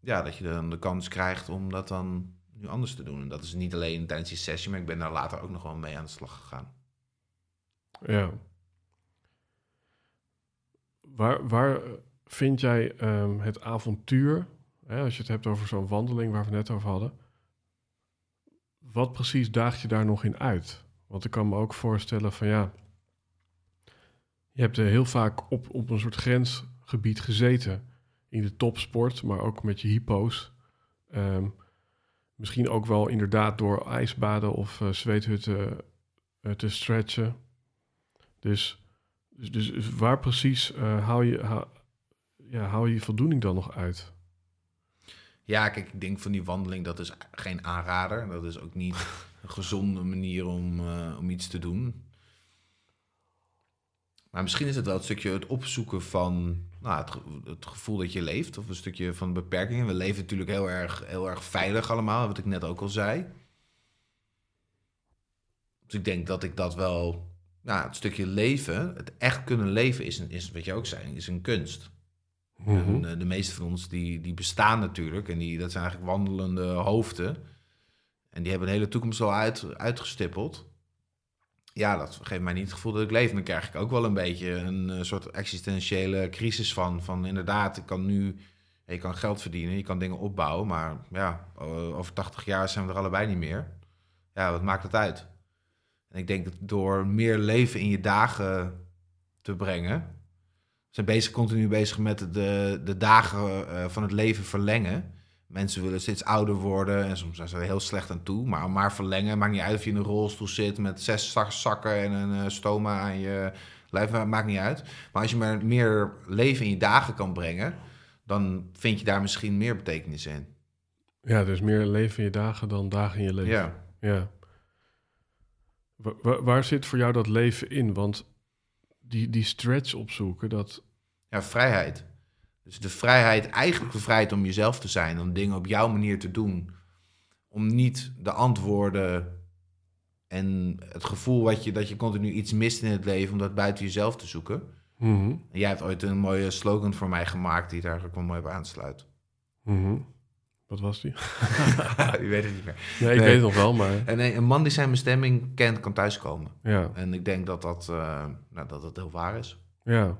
ja, dat je dan de kans krijgt om dat dan nu anders te doen. En dat is niet alleen tijdens die sessie, maar ik ben daar later ook nog wel mee aan de slag gegaan. Ja. Waar, waar vind jij ehm, het avontuur, hè, als je het hebt over zo'n wandeling waar we net over hadden, wat precies daagt je daar nog in uit? Want ik kan me ook voorstellen van ja, je hebt heel vaak op, op een soort grensgebied gezeten in de topsport, maar ook met je hypo's. Ehm, misschien ook wel inderdaad door ijsbaden of eh, zweethutten eh, te stretchen. Dus, dus, dus waar precies eh, haal, je, haal, ja, haal je je voldoening dan nog uit? Ja, kijk, ik denk van die wandeling, dat is geen aanrader. Dat is ook niet een gezonde manier om, eh, om iets te doen. Maar misschien is het wel het stukje het opzoeken van nou, het, het gevoel dat je leeft. Of een stukje van beperkingen. We leven natuurlijk heel erg, heel erg veilig allemaal, wat ik net ook al zei. Dus ik denk dat ik dat wel... Nou, het stukje leven, het echt kunnen leven, is, een, is wat je ook zei, is een kunst. En eh, de meeste van ons die, die bestaan natuurlijk. En die, dat zijn eigenlijk wandelende hoofden. En die hebben een hele toekomst al uit, uitgestippeld. Ja, dat geeft mij niet het gevoel dat ik leef. En dan krijg ik ook wel een beetje een eh, soort existentiële crisis van. Van inderdaad, ik kan nu... Je kan geld verdienen, je kan dingen opbouwen. Maar ja, over 80 jaar zijn we er allebei niet meer. Ja, wat maakt het uit? En ik denk dat door meer leven in je dagen te brengen zijn bezig, continu bezig met de, de dagen eh, van het leven verlengen. Mensen willen steeds ouder worden en soms zijn ze er heel slecht aan toe. Maar maar verlengen, maakt niet uit of je in een rolstoel zit met zes zak- zakken en een eh, stoma aan je lijf, ma- maakt niet uit. Maar als je maar meer leven in je dagen kan brengen, dan vind je daar misschien meer betekenis in. Ja, dus meer leven in je dagen dan dagen in je leven. Ja. Ja. Wa- wa- waar zit voor jou dat leven in? Want die, die stretch opzoeken, dat... Ja, vrijheid. Dus de vrijheid, eigenlijk de vrijheid om jezelf te zijn, om dingen op jouw manier te doen. Om niet de antwoorden en het gevoel wat je, dat je continu iets mist in het leven, om dat buiten jezelf te zoeken. En jij hebt ooit een mooie slogan voor mij gemaakt die daar eigenlijk wel mooi op aansluit. mhm. Wat was die? Je weet het niet meer. Nee, ik Nee. weet het nog wel, maar En nee, een man die zijn bestemming kent, kan thuiskomen. ja. En ik denk dat dat, eh, nou, dat, dat heel waar is. Ja.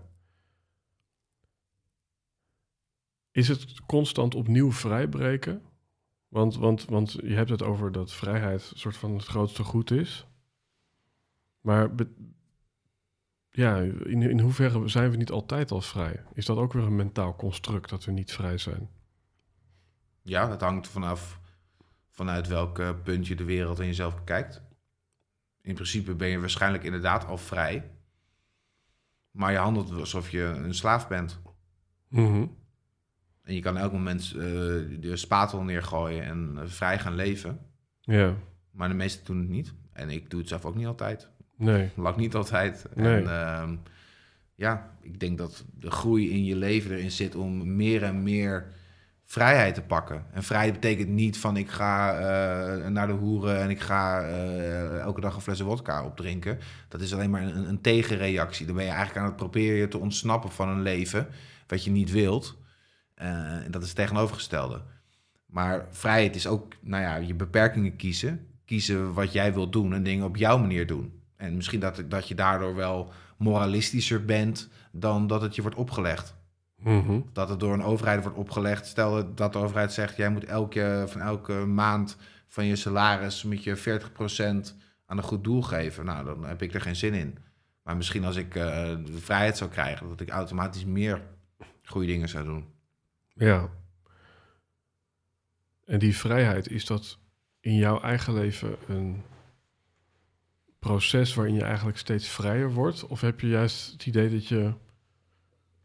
Is het constant opnieuw vrijbreken? Want, want, want je hebt het over dat vrijheid een soort van het grootste goed is. Maar ja, in, in hoeverre zijn we niet altijd al vrij? Is dat ook weer een mentaal construct dat we niet vrij zijn? Ja, dat hangt vanaf vanuit welk eh, punt je de wereld en jezelf bekijkt. In principe ben je waarschijnlijk inderdaad al vrij. Maar je handelt alsof je een slaaf bent. Mhm. En je kan elk moment eh, de spatel neergooien en eh, vrij gaan leven. Ja, Maar de meesten doen het niet. En ik doe het zelf ook niet altijd. nee. Lang niet altijd. Nee. En ehm, ja, ik denk dat de groei in je leven erin zit om meer en meer vrijheid te pakken. En vrijheid betekent niet van ik ga eh, naar de hoeren en ik ga eh, elke dag een fles wodka opdrinken. Dat is alleen maar een, een tegenreactie. Dan ben je eigenlijk aan het proberen te ontsnappen van een leven wat je niet wilt. Eh, en dat is het tegenovergestelde. Maar vrijheid is ook, nou ja, je beperkingen kiezen. Kiezen wat jij wilt doen en dingen op jouw manier doen. En misschien dat, dat je daardoor wel moralistischer bent dan dat het je wordt opgelegd. Mhm. Dat het door een overheid wordt opgelegd. Stel dat de overheid zegt, jij moet elke, van elke maand van je salaris moet je 40% aan een goed doel geven. Nou, dan heb ik er geen zin in. Maar misschien als ik eh, de vrijheid zou krijgen, dat ik automatisch meer goede dingen zou doen. Ja. En die vrijheid, is dat in jouw eigen leven een proces waarin je eigenlijk steeds vrijer wordt? Of heb je juist het idee dat je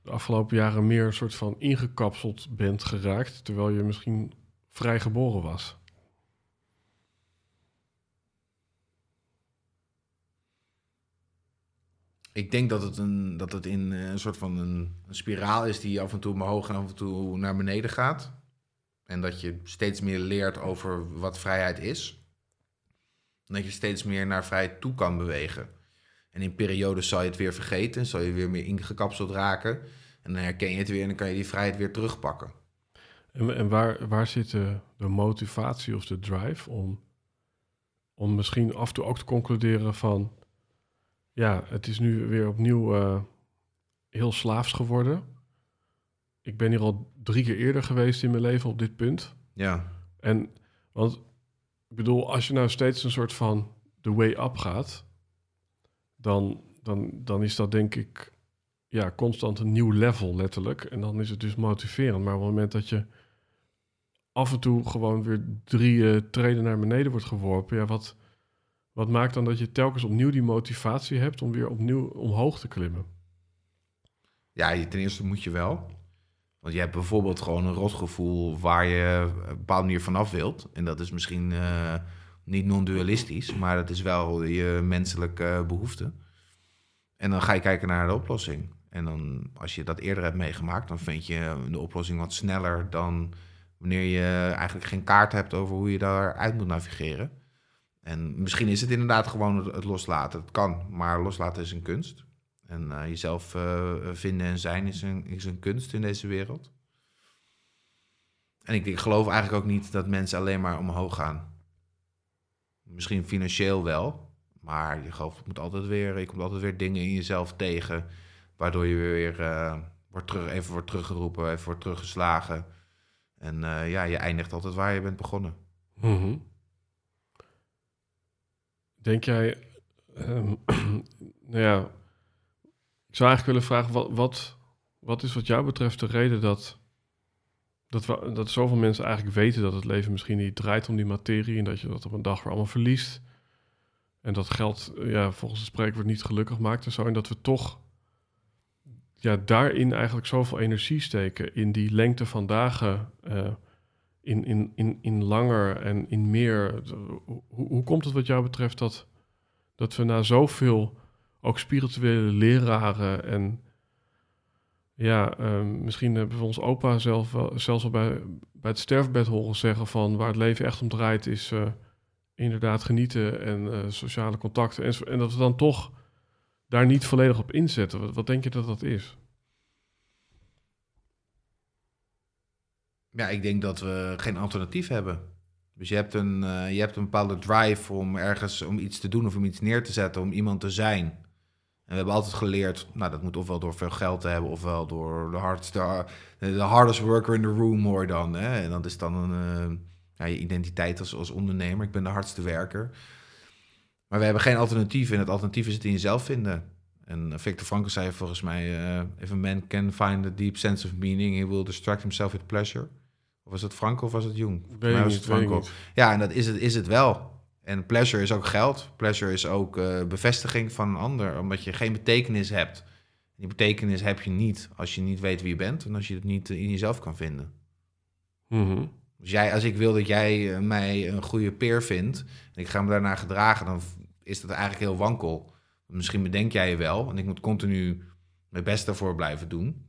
de afgelopen jaren meer een soort van ingekapseld bent geraakt, terwijl je misschien vrij geboren was? Ik denk dat het, een, dat het in eh, een soort van een, spiraal is die af en toe omhoog en af en toe naar beneden gaat. En dat je steeds meer leert over wat vrijheid is. Dat je steeds meer naar vrijheid toe kan bewegen. En in periodes zal je het weer vergeten, zal je weer meer ingekapseld raken. En dan herken je het weer en dan kan je die vrijheid weer terugpakken. En, en waar, waar zit de, de motivatie of de drive om, om misschien af en toe ook te concluderen van... Ja, het is nu weer opnieuw eh, heel slaafs geworden. Ik ben hier al drie keer eerder geweest in mijn leven op dit punt. Ja, En, want, ik bedoel, als je nou steeds een soort van the way up gaat... Dan, dan, dan is dat denk ik ja, constant een nieuw level letterlijk. En dan is het dus motiverend. Maar op het moment dat je af en toe gewoon weer drie eh, treden naar beneden wordt geworpen... Ja, wat, wat maakt dan dat je telkens opnieuw die motivatie hebt om weer opnieuw omhoog te klimmen? Ja, ten eerste moet je wel. Want je hebt bijvoorbeeld gewoon een rotgevoel waar je op een bepaalde manier vanaf wilt. En dat is misschien eh, niet non-dualistisch, maar dat is wel je menselijke behoefte. En dan ga je kijken naar de oplossing. En dan, als je dat eerder hebt meegemaakt, dan vind je de oplossing wat sneller dan wanneer je eigenlijk geen kaart hebt over hoe je daaruit moet navigeren. En misschien is het inderdaad gewoon het, het loslaten. Het kan, maar loslaten is een kunst. En eh, jezelf eh, vinden en zijn is een, is een kunst in deze wereld. En ik, ik geloof eigenlijk ook niet dat mensen alleen maar omhoog gaan. Misschien financieel wel, maar je geloof, moet altijd weer, je komt altijd weer dingen in jezelf tegen, waardoor je weer eh, wordt terug, even wordt teruggeroepen, even wordt teruggeslagen. En eh, ja, je eindigt altijd waar je bent begonnen. Mhm. Denk jij, ehm, nou ja, ik zou eigenlijk willen vragen, wat, wat, wat is wat jou betreft de reden dat, dat, dat zoveel mensen eigenlijk weten dat het leven misschien niet draait om die materie en dat je dat op een dag weer allemaal verliest en dat geld, ja, volgens het spreekwoord niet gelukkig maakt en zo, en dat we toch ja, daarin eigenlijk zoveel energie steken in die lengte van dagen, eh, in, in, in, in langer en in meer. Hoe, hoe komt het wat jou betreft dat, dat we na zoveel ook spirituele leraren en ja, ehm, misschien hebben we ons opa zelf zelfs al bij, bij het sterfbed horen zeggen van waar het leven echt om draait is eh, inderdaad genieten en eh, sociale contacten en, en dat we dan toch daar niet volledig op inzetten. Wat, wat denk je dat dat is? Ja, ik denk dat we geen alternatief hebben. Dus je hebt een, eh, je hebt een bepaalde drive om ergens om iets te doen of om iets neer te zetten, om iemand te zijn. En we hebben altijd geleerd, nou dat moet ofwel door veel geld te hebben, ofwel door de hardste, de hardest worker in the room hoor je dan. Hè? En dat is dan een, eh, ja, je identiteit als, als ondernemer. Ik ben de hardste werker. Maar we hebben geen alternatief en het alternatief is het in jezelf vinden. En Victor Frankl zei volgens mij, uh, if a man can find a deep sense of meaning, he will distract himself with pleasure. Of was het Frankl of was het Jung? Ik was het Frankl. Ja, en dat is het, is het wel. En pleasure is ook geld. Pleasure is ook eh, bevestiging van een ander, omdat je geen betekenis hebt. Die betekenis heb je niet als je niet weet wie je bent en als je het niet eh, in jezelf kan vinden. Mhm. Dus jij, als ik wil dat jij eh, mij een goede peer vindt en ik ga me daarna gedragen, dan is dat eigenlijk heel wankel. Misschien bedenk jij je wel en ik moet continu mijn best daarvoor blijven doen.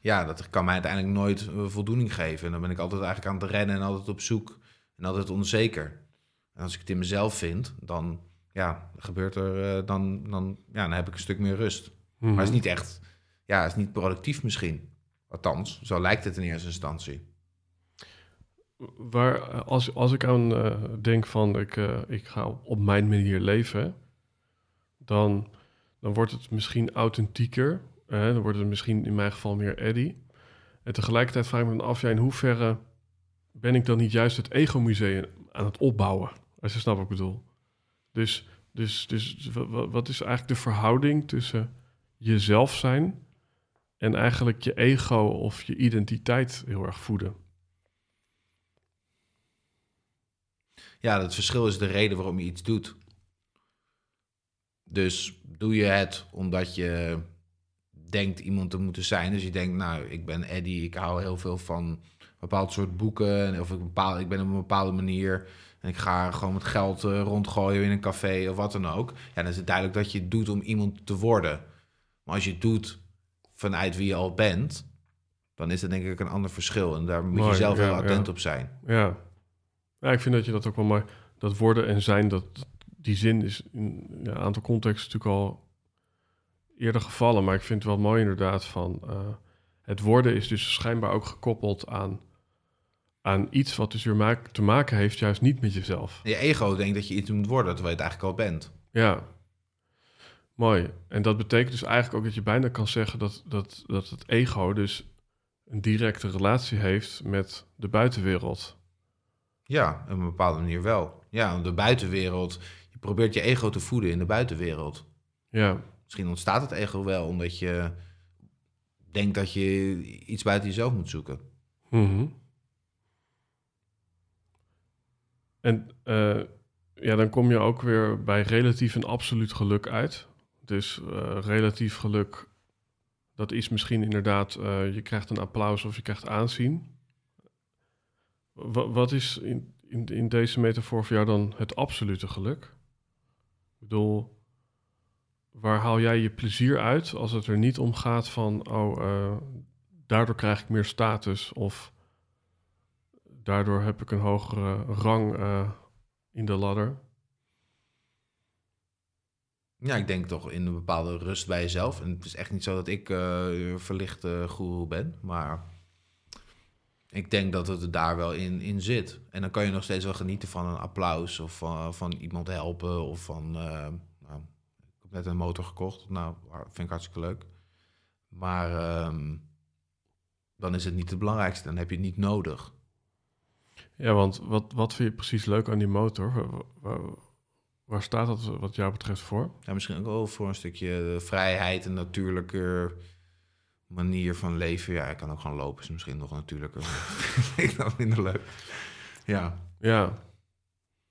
Ja, dat kan mij uiteindelijk nooit voldoening geven. En dan ben ik altijd eigenlijk aan het rennen en altijd op zoek en altijd onzeker. En als ik het in mezelf vind, dan ja, gebeurt er, eh, dan, dan, ja, dan heb ik een stuk meer rust. Mhm. Maar het is niet echt, ja, het is niet productief misschien. Althans, zo lijkt het in eerste instantie. Waar, als, als ik aan eh, denk van ik, eh, ik ga op, op mijn manier leven, dan, dan wordt het misschien authentieker. hè, dan wordt het misschien in mijn geval meer Eddy. En tegelijkertijd vraag ik me dan af, ja, in hoeverre ben ik dan niet juist het ego-museum aan het opbouwen? Als je snapt wat ik bedoel. Dus, dus, dus wa- wa- wat is eigenlijk de verhouding tussen jezelf zijn en eigenlijk je ego of je identiteit heel erg voeden? Ja, het verschil is de reden waarom je iets doet. Dus doe je het omdat je denkt iemand te moeten zijn. Dus je denkt, nou, ik ben Eddie, ik hou heel veel van bepaald soort boeken. Of ik, bepaal, ik ben op een bepaalde manier. En ik ga gewoon met geld eh, rondgooien in een café of wat dan ook. Ja, dan is het duidelijk dat je het doet om iemand te worden. Maar als je het doet vanuit wie je al bent, dan is dat denk ik een ander verschil. En daar moet Mooi, je zelf ja, heel attent ja. op zijn. Ja. ja, ik vind dat je dat ook wel mooi... Dat worden en zijn, dat, die zin is in een aantal contexten natuurlijk al eerder gevallen. Maar ik vind het wel mooi inderdaad van... eh, het worden is dus schijnbaar ook gekoppeld aan, aan iets wat dus weer maak- te maken heeft juist niet met jezelf. Je ego denkt dat je iets moet worden, terwijl je het eigenlijk al bent. Ja, mooi. En dat betekent dus eigenlijk ook dat je bijna kan zeggen dat, dat, dat het ego dus een directe relatie heeft met de buitenwereld. Ja, op een bepaalde manier wel. Ja, de buitenwereld. Je probeert je ego te voeden in de buitenwereld. Ja, Misschien ontstaat het ego wel omdat je denkt dat je iets buiten jezelf moet zoeken. Mhm. En eh, ja, dan kom je ook weer bij relatief en absoluut geluk uit. Dus eh, relatief geluk, dat is misschien inderdaad, eh, je krijgt een applaus of je krijgt aanzien. Wa- wat is in, in, deze metafoor voor jou dan het absolute geluk? Ik bedoel, waar haal jij je plezier uit als het er niet om gaat van, oh, daardoor krijg ik meer status of daardoor heb ik een hogere rang eh, in de ladder. Ja, ik denk toch in een bepaalde rust bij jezelf. En het is echt niet zo dat ik eh verlichte goeroe ben, maar ik denk dat het daar wel in, in zit. En dan kan je nog steeds wel genieten van een applaus of van, van iemand helpen of van... eh, nou, ik heb net een motor gekocht, nou, vind ik hartstikke leuk. Maar ehm, dan is het niet het belangrijkste, dan heb je het niet nodig. Ja, want wat, wat vind je precies leuk aan die motor? Waar, waar, staat dat wat jou betreft voor? Ja, misschien ook wel voor een stukje vrijheid en natuurlijke manier van leven. Ja, ik kan ook gewoon lopen, is misschien nog natuurlijker. ik dat minder leuk. Ja. Ja,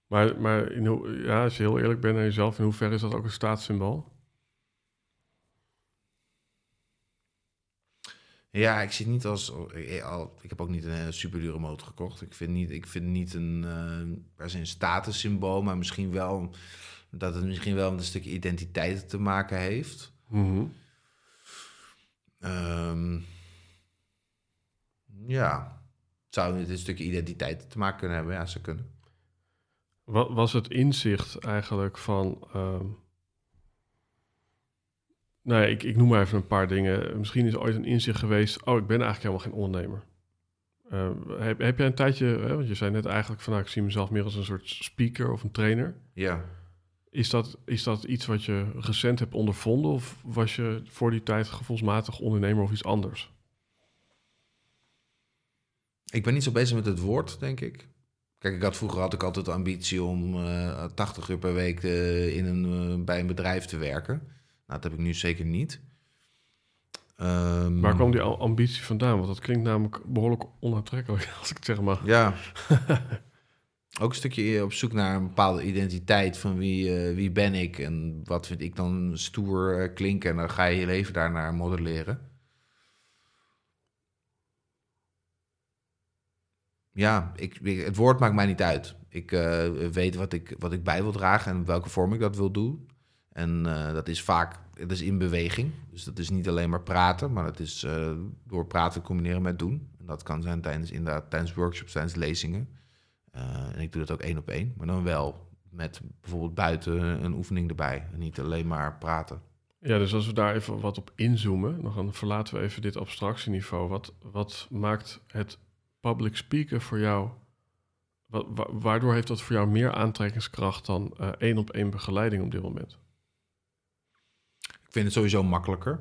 maar, maar in hoe, ja, als je heel eerlijk bent naar jezelf, in hoeverre is dat ook een staatssymbool? Ja, ik zit niet als. eh, al- Ik heb ook niet een hele superdure motor gekocht. Ik vind niet, ik vind niet een, eh, per se een statussymbool, maar misschien wel dat het misschien wel met een stukje identiteit te maken heeft. Mhm. Ehm, ja, zou het een stukje identiteit te maken kunnen hebben? Ja, ze kunnen. Wat was het inzicht eigenlijk van... ehm, nou ik, ik noem maar even een paar dingen. Misschien is ooit een inzicht geweest... oh, ik ben eigenlijk helemaal geen ondernemer. Eh, heb, heb jij een tijdje, hè, want je zei net eigenlijk van nou, ik zie mezelf meer als een soort speaker of een trainer. Ja. Is dat, is dat iets wat je recent hebt ondervonden of was je voor die tijd gevoelsmatig ondernemer of iets anders? Ik ben niet zo bezig met het woord, denk ik. Kijk, ik had, vroeger had ik altijd de ambitie om eh 80 uur per week eh, in een, eh, bij een bedrijf te werken. Nou, dat heb ik nu zeker niet. Ehm, Waar kwam die ambitie vandaan? Want dat klinkt namelijk behoorlijk onaantrekkelijk, als ik het zeg maar. Ja. Ook een stukje op zoek naar een bepaalde identiteit van wie, eh, wie ben ik en wat vind ik dan stoer eh, klinken. En dan ga je je leven daarnaar modelleren. Ja, ik, ik- het woord maakt mij niet uit. Ik eh, weet wat ik, wat ik bij wil dragen en welke vorm ik dat wil doen. En eh, dat is vaak dat is in beweging. Dus dat is niet alleen maar praten, maar dat is eh, door praten combineren met doen. En dat kan zijn tijdens, inderdaad, tijdens workshops, tijdens lezingen. Eh, en ik doe dat ook één op één, maar dan wel met bijvoorbeeld buiten een oefening erbij. En niet alleen maar praten. Ja, dus als we daar even wat op inzoomen, dan verlaten we even dit abstractieniveau. Wat, wat maakt het public speaken voor jou, wa- wa- waardoor heeft dat voor jou meer aantrekkingskracht dan één op één begeleiding op dit moment? Vind het sowieso makkelijker,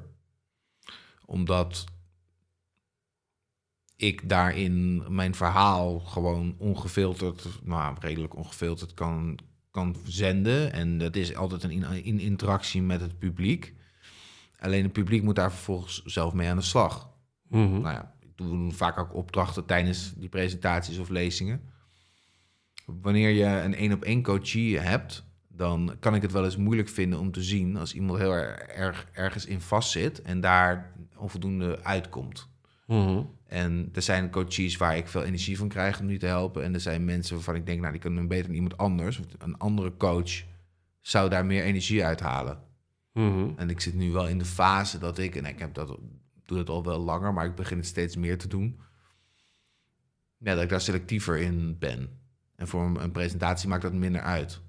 omdat ik daarin mijn verhaal gewoon ongefilterd, nou redelijk ongefilterd kan, kan zenden. En dat is altijd een in, in interactie met het publiek. Alleen het publiek moet daar vervolgens zelf mee aan de slag. Mhm. Nou ja, ik doe vaak ook opdrachten tijdens die presentaties of lezingen. Wanneer je een één op één coachie hebt, dan kan ik het wel eens moeilijk vinden om te zien als iemand heel erg, erg ergens in vastzit en daar onvoldoende uitkomt. Mhm. En er zijn coaches waar ik veel energie van krijg om die te helpen. En er zijn mensen waarvan ik denk, nou, die kunnen beter dan iemand anders. Een andere coach zou daar meer energie uithalen. Mhm. En ik zit nu wel in de fase dat ik, en ik heb dat, doe het al wel langer, maar ik begin het steeds meer te doen. Ja, dat ik daar selectiever in ben. En voor een presentatie maakt dat minder uit.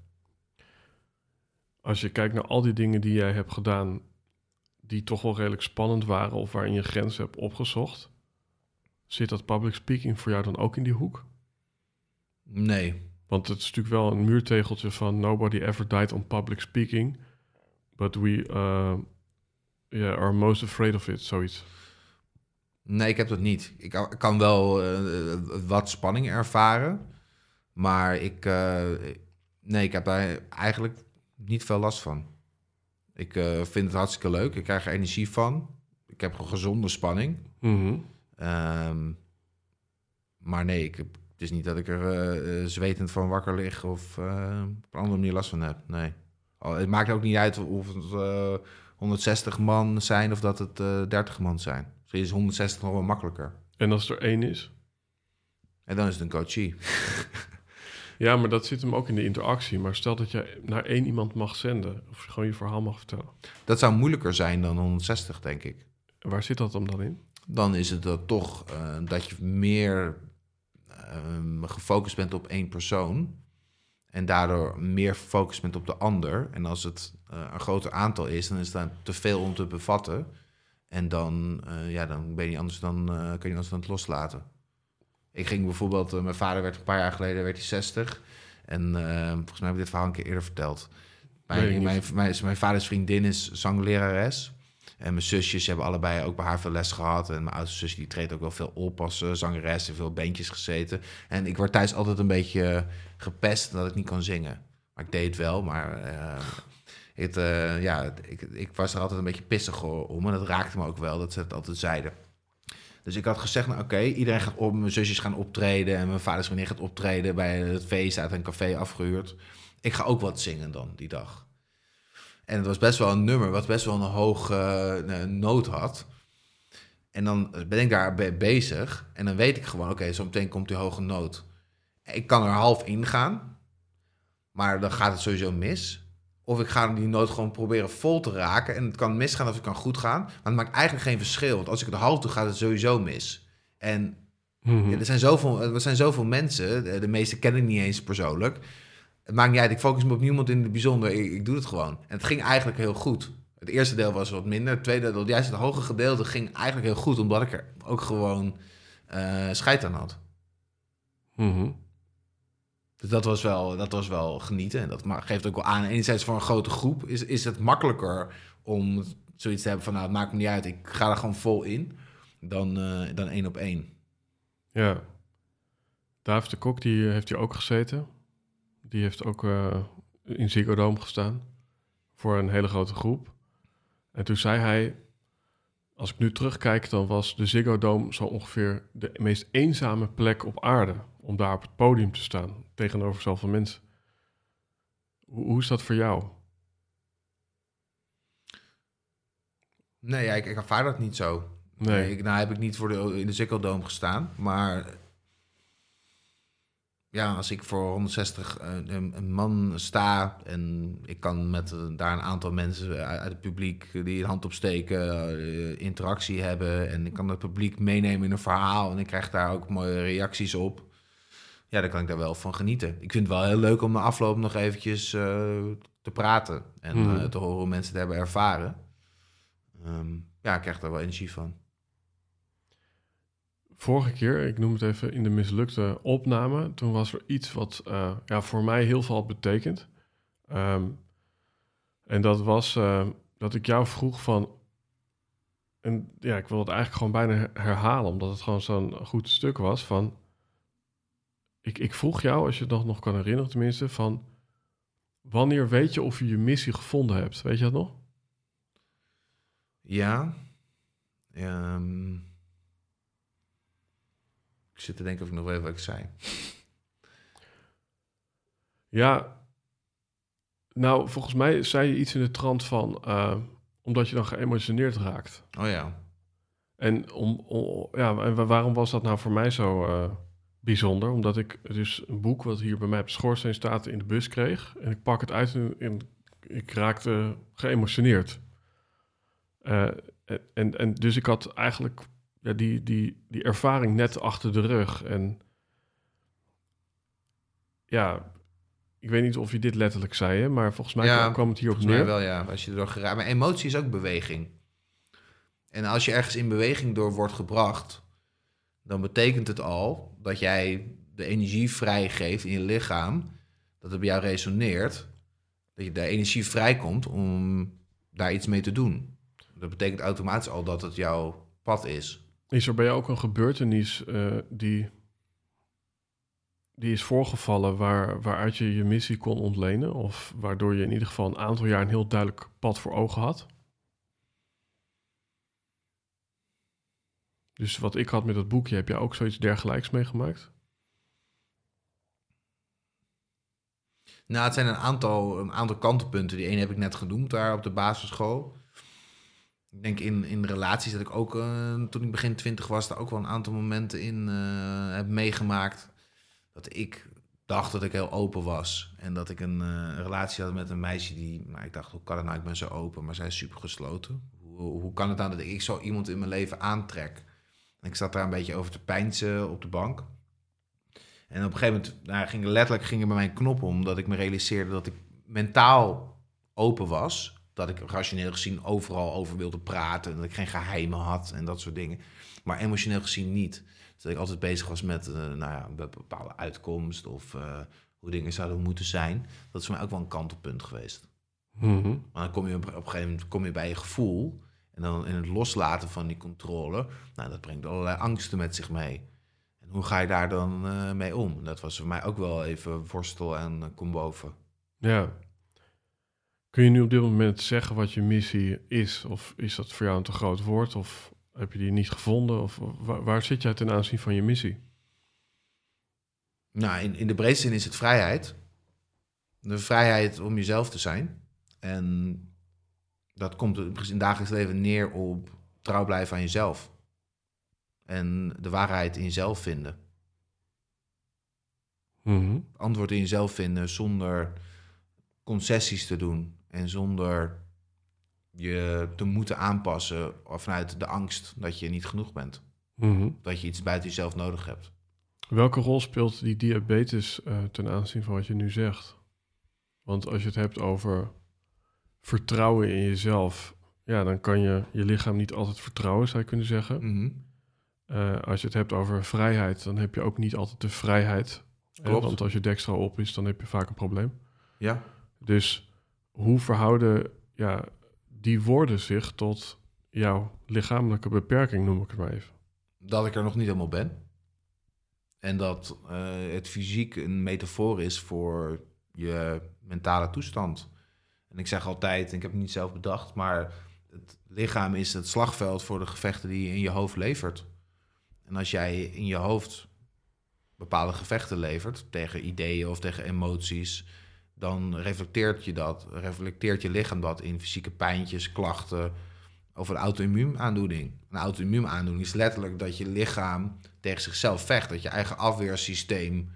Als je kijkt naar al die dingen die jij hebt gedaan, die toch wel redelijk spannend waren of waarin je grenzen hebt opgezocht, zit dat public speaking voor jou dan ook in die hoek? Nee, Want het is natuurlijk wel een muurtegeltje van nobody ever died on public speaking, but we uh, yeah, are most afraid of it, zoiets. nee, ik heb dat niet. Ik kan- wel eh, wat spanning ervaren, maar ik, eh, nee, ik heb eigenlijk niet veel last van. Ik eh, vind het hartstikke leuk. Ik krijg er energie van. Ik heb een gezonde spanning. Mhm. Ehm, maar nee, ik heb, het is niet dat ik er eh, zwetend van wakker lig of op een andere manier last van heb. Nee. Al, het maakt ook niet uit of het eh, 160 man zijn of dat het eh 30 man zijn. Misschien is 160 nog wel makkelijker. En als er één is? En dan is het een coachie. Ja, maar dat zit hem ook in de interactie. Maar stel dat je naar één iemand mag zenden, of gewoon je verhaal mag vertellen. Dat zou moeilijker zijn dan 160, denk ik. Waar zit dat hem dan in? Dan is het dat toch eh, dat je meer ehm, gefocust bent op één persoon. En daardoor meer gefocust bent op de ander. En als het eh, een groter aantal is, dan is dat te veel om te bevatten. En dan, eh, ja, dan ben je anders dan, kun je anders dan het loslaten. Ik ging bijvoorbeeld, eh, mijn vader werd een paar jaar geleden werd hij 60. En eh, volgens mij heb ik dit verhaal een keer eerder verteld. Mijn, mijn, mijn, mijn vaders vriendin is zanglerares. En mijn zusjes hebben allebei ook bij haar veel les gehad. En mijn oudste zusje die treedt ook wel veel op als eh, zangeres. En veel bandjes gezeten. En ik word thuis altijd een beetje gepest dat ik niet kan zingen. Maar ik deed het wel, maar... het, ja, ik, ik was er altijd een beetje pissig om. En dat raakte me ook wel, dat ze het altijd zeiden. Dus ik had gezegd, nou oké, iedereen gaat op. Mijn zusjes gaan optreden. En mijn vaders vriendin gaat optreden bij het feest uit een café afgehuurd. Ik ga ook wat zingen dan, die dag. En het was best wel een nummer wat best wel een hoge eh, noot had. En dan ben ik daar be- bezig. En dan weet ik gewoon, oké, zo meteen komt die hoge noot. Ik kan er half in gaan. Maar dan gaat het sowieso mis. Of ik ga die noot gewoon proberen vol te raken. En het kan misgaan of het kan goed gaan. Maar het maakt eigenlijk geen verschil. Want als ik het half doe, gaat het sowieso mis. En Mhm. ja, er, zijn zoveel, er zijn zoveel mensen. De, de meeste ken ik niet eens persoonlijk. Het maakt niet uit. Ik focus me op niemand in het bijzonder. Ik, ik doe het gewoon. En het ging eigenlijk heel goed. Het eerste deel was wat minder. Het tweede deel, juist het hoge gedeelte, ging eigenlijk heel goed. Omdat ik er ook gewoon eh scheid aan had. Mhm. Dus dat was wel, dat was wel genieten. En dat geeft ook wel aan. Enerzijds voor een grote groep is, is het makkelijker om zoiets te hebben van... nou, het maakt me niet uit, ik ga er gewoon vol in. Dan, eh, dan één op één. Ja. David de Kok, die heeft hier ook gezeten. Die heeft ook eh, in Ziggo Dome gestaan. Voor een hele grote groep. En toen zei hij... Als ik nu terugkijk, dan was de Ziggo Dome zo ongeveer de meest eenzame plek op aarde. Om daar op het podium te staan, tegenover zoveel mensen. Hoe, hoe is dat voor jou? Nee, ja, ik, ik ervaar dat niet zo. Nee. Ik, nou heb ik niet voor de, in de Dome gestaan. Maar ja, als ik voor 160 eh, een, een man sta... en ik kan met eh, daar een aantal mensen uit, uit het publiek... die een hand opsteken, eh, interactie hebben... en ik kan het publiek meenemen in een verhaal... en ik krijg daar ook mooie reacties op... ja, dan kan ik daar wel van genieten. Ik vind het wel heel leuk om na afloop nog eventjes eh, te praten... en Mhm. eh, te horen hoe mensen het hebben ervaren... Ehm, ja, ik krijg daar wel energie van. Vorige keer, ik noem het even in de mislukte opname, toen was er iets wat eh, ja, voor mij heel veel had betekend. Ehm, en dat was dat ik jou vroeg van. En ja, ik wil het eigenlijk gewoon bijna her- herhalen, omdat het gewoon zo'n goed stuk was. Van, ik, ik vroeg jou, als je het nog, nog kan herinneren tenminste, van wanneer weet je of je je missie gevonden hebt? Weet je dat nog? Ja. Ehm, ik zit te denken of ik nog weet wat ik zei. Ja, nou, volgens mij zei je iets in de trant van, eh, omdat je dan geëmotioneerd raakt. Oh ja. En, om, om- ja, en wa- waarom was dat nou voor mij zo eh, bijzonder? Omdat ik dus een boek wat hier bij mij op schoorsteen staat in de bus kreeg. En ik pak het uit en, en ik raakte geëmotioneerd. Eh, en, en dus ik had eigenlijk ja, die, die, die ervaring net achter de rug. En ja, ik weet niet of je dit letterlijk zei, hè, maar volgens mij Ja, kwam het hierop neer. wel, ja. Als je erdoor geraakt. Maar emotie is ook beweging. En als je ergens in beweging door wordt gebracht, dan betekent het al dat jij de energie vrijgeeft in je lichaam, dat het bij jou resoneert, dat je daar energie vrijkomt om daar iets mee te doen. Dat betekent automatisch al dat het jouw pad is. Is er bij jou ook een gebeurtenis eh, die, die is voorgevallen waar, waaruit je je missie kon ontlenen? Of waardoor je in ieder geval een aantal jaar een heel duidelijk pad voor ogen had? Dus wat ik had met dat boekje, heb jij ook zoiets dergelijks meegemaakt? Nou, het zijn een aantal, een aantal kantelpunten. Die ene heb ik net genoemd daar op de basisschool. Ik denk in, in relaties dat ik ook, eh, toen ik begin twintig was, daar ook wel een aantal momenten in eh, heb meegemaakt. Dat ik dacht dat ik heel open was. En dat ik een eh, relatie had met een meisje die, nou, ik dacht, hoe kan het nou? Ik ben zo open, maar zij is super gesloten. Hoe, hoe kan het nou dat ik zo iemand in mijn leven aantrek? Ik zat daar een beetje over te pijnsen op de bank. En op een gegeven moment nou, ging er letterlijk ging er bij mijn knop om, dat ik me realiseerde dat ik mentaal open was. Dat ik rationeel gezien overal over wilde praten. En dat ik geen geheimen had en dat soort dingen. Maar emotioneel gezien niet. Dus dat ik altijd bezig was met eh, nou ja, een bepaalde uitkomst of eh, hoe dingen zouden moeten zijn. Dat is voor mij ook wel een kantelpunt geweest. Mhm. Maar dan kom je op, op een gegeven moment kom je bij je gevoel. En dan in het loslaten van die controle. Nou, dat brengt allerlei angsten met zich mee. En hoe ga je daar dan eh, mee om? Dat was voor mij ook wel even worstel en eh, kom boven. Ja. Kun je nu op dit moment zeggen wat je missie is? Of is dat voor jou een te groot woord? Of heb je die niet gevonden? Of waar, waar zit jij ten aanzien van je missie? Nou, in, in de breedste zin is het vrijheid. De vrijheid om jezelf te zijn. En dat komt in het dagelijks leven neer op trouw blijven aan jezelf. En de waarheid in jezelf vinden. Mhm. antwoord in jezelf vinden zonder concessies te doen en zonder je te moeten aanpassen vanuit de angst dat je niet genoeg bent. Mhm. Dat je iets buiten jezelf nodig hebt. Welke rol speelt die diabetes eh, ten aanzien van wat je nu zegt? Want als je het hebt over vertrouwen in jezelf, ja, dan kan je je lichaam niet altijd vertrouwen, zou je kunnen zeggen. Mhm. eh, als je het hebt over vrijheid, dan heb je ook niet altijd de vrijheid. hè, Klopt. want als je dekstra op is, dan heb je vaak een probleem. Ja. Dus hoe verhouden ja, die woorden zich tot jouw lichamelijke beperking, noem ik het maar even? dat ik er nog niet helemaal ben. En dat eh, het fysiek een metafoor is voor je mentale toestand. En ik zeg altijd, ik heb het niet zelf bedacht, maar het lichaam is het slagveld voor de gevechten die je in je hoofd levert. En als jij in je hoofd bepaalde gevechten levert tegen ideeën of tegen emoties, dan reflecteert je dat, reflecteert je lichaam dat in fysieke pijntjes, klachten, over een auto-immuunaandoening. Een auto-immuunaandoening is letterlijk dat je lichaam tegen zichzelf vecht. Dat je eigen afweersysteem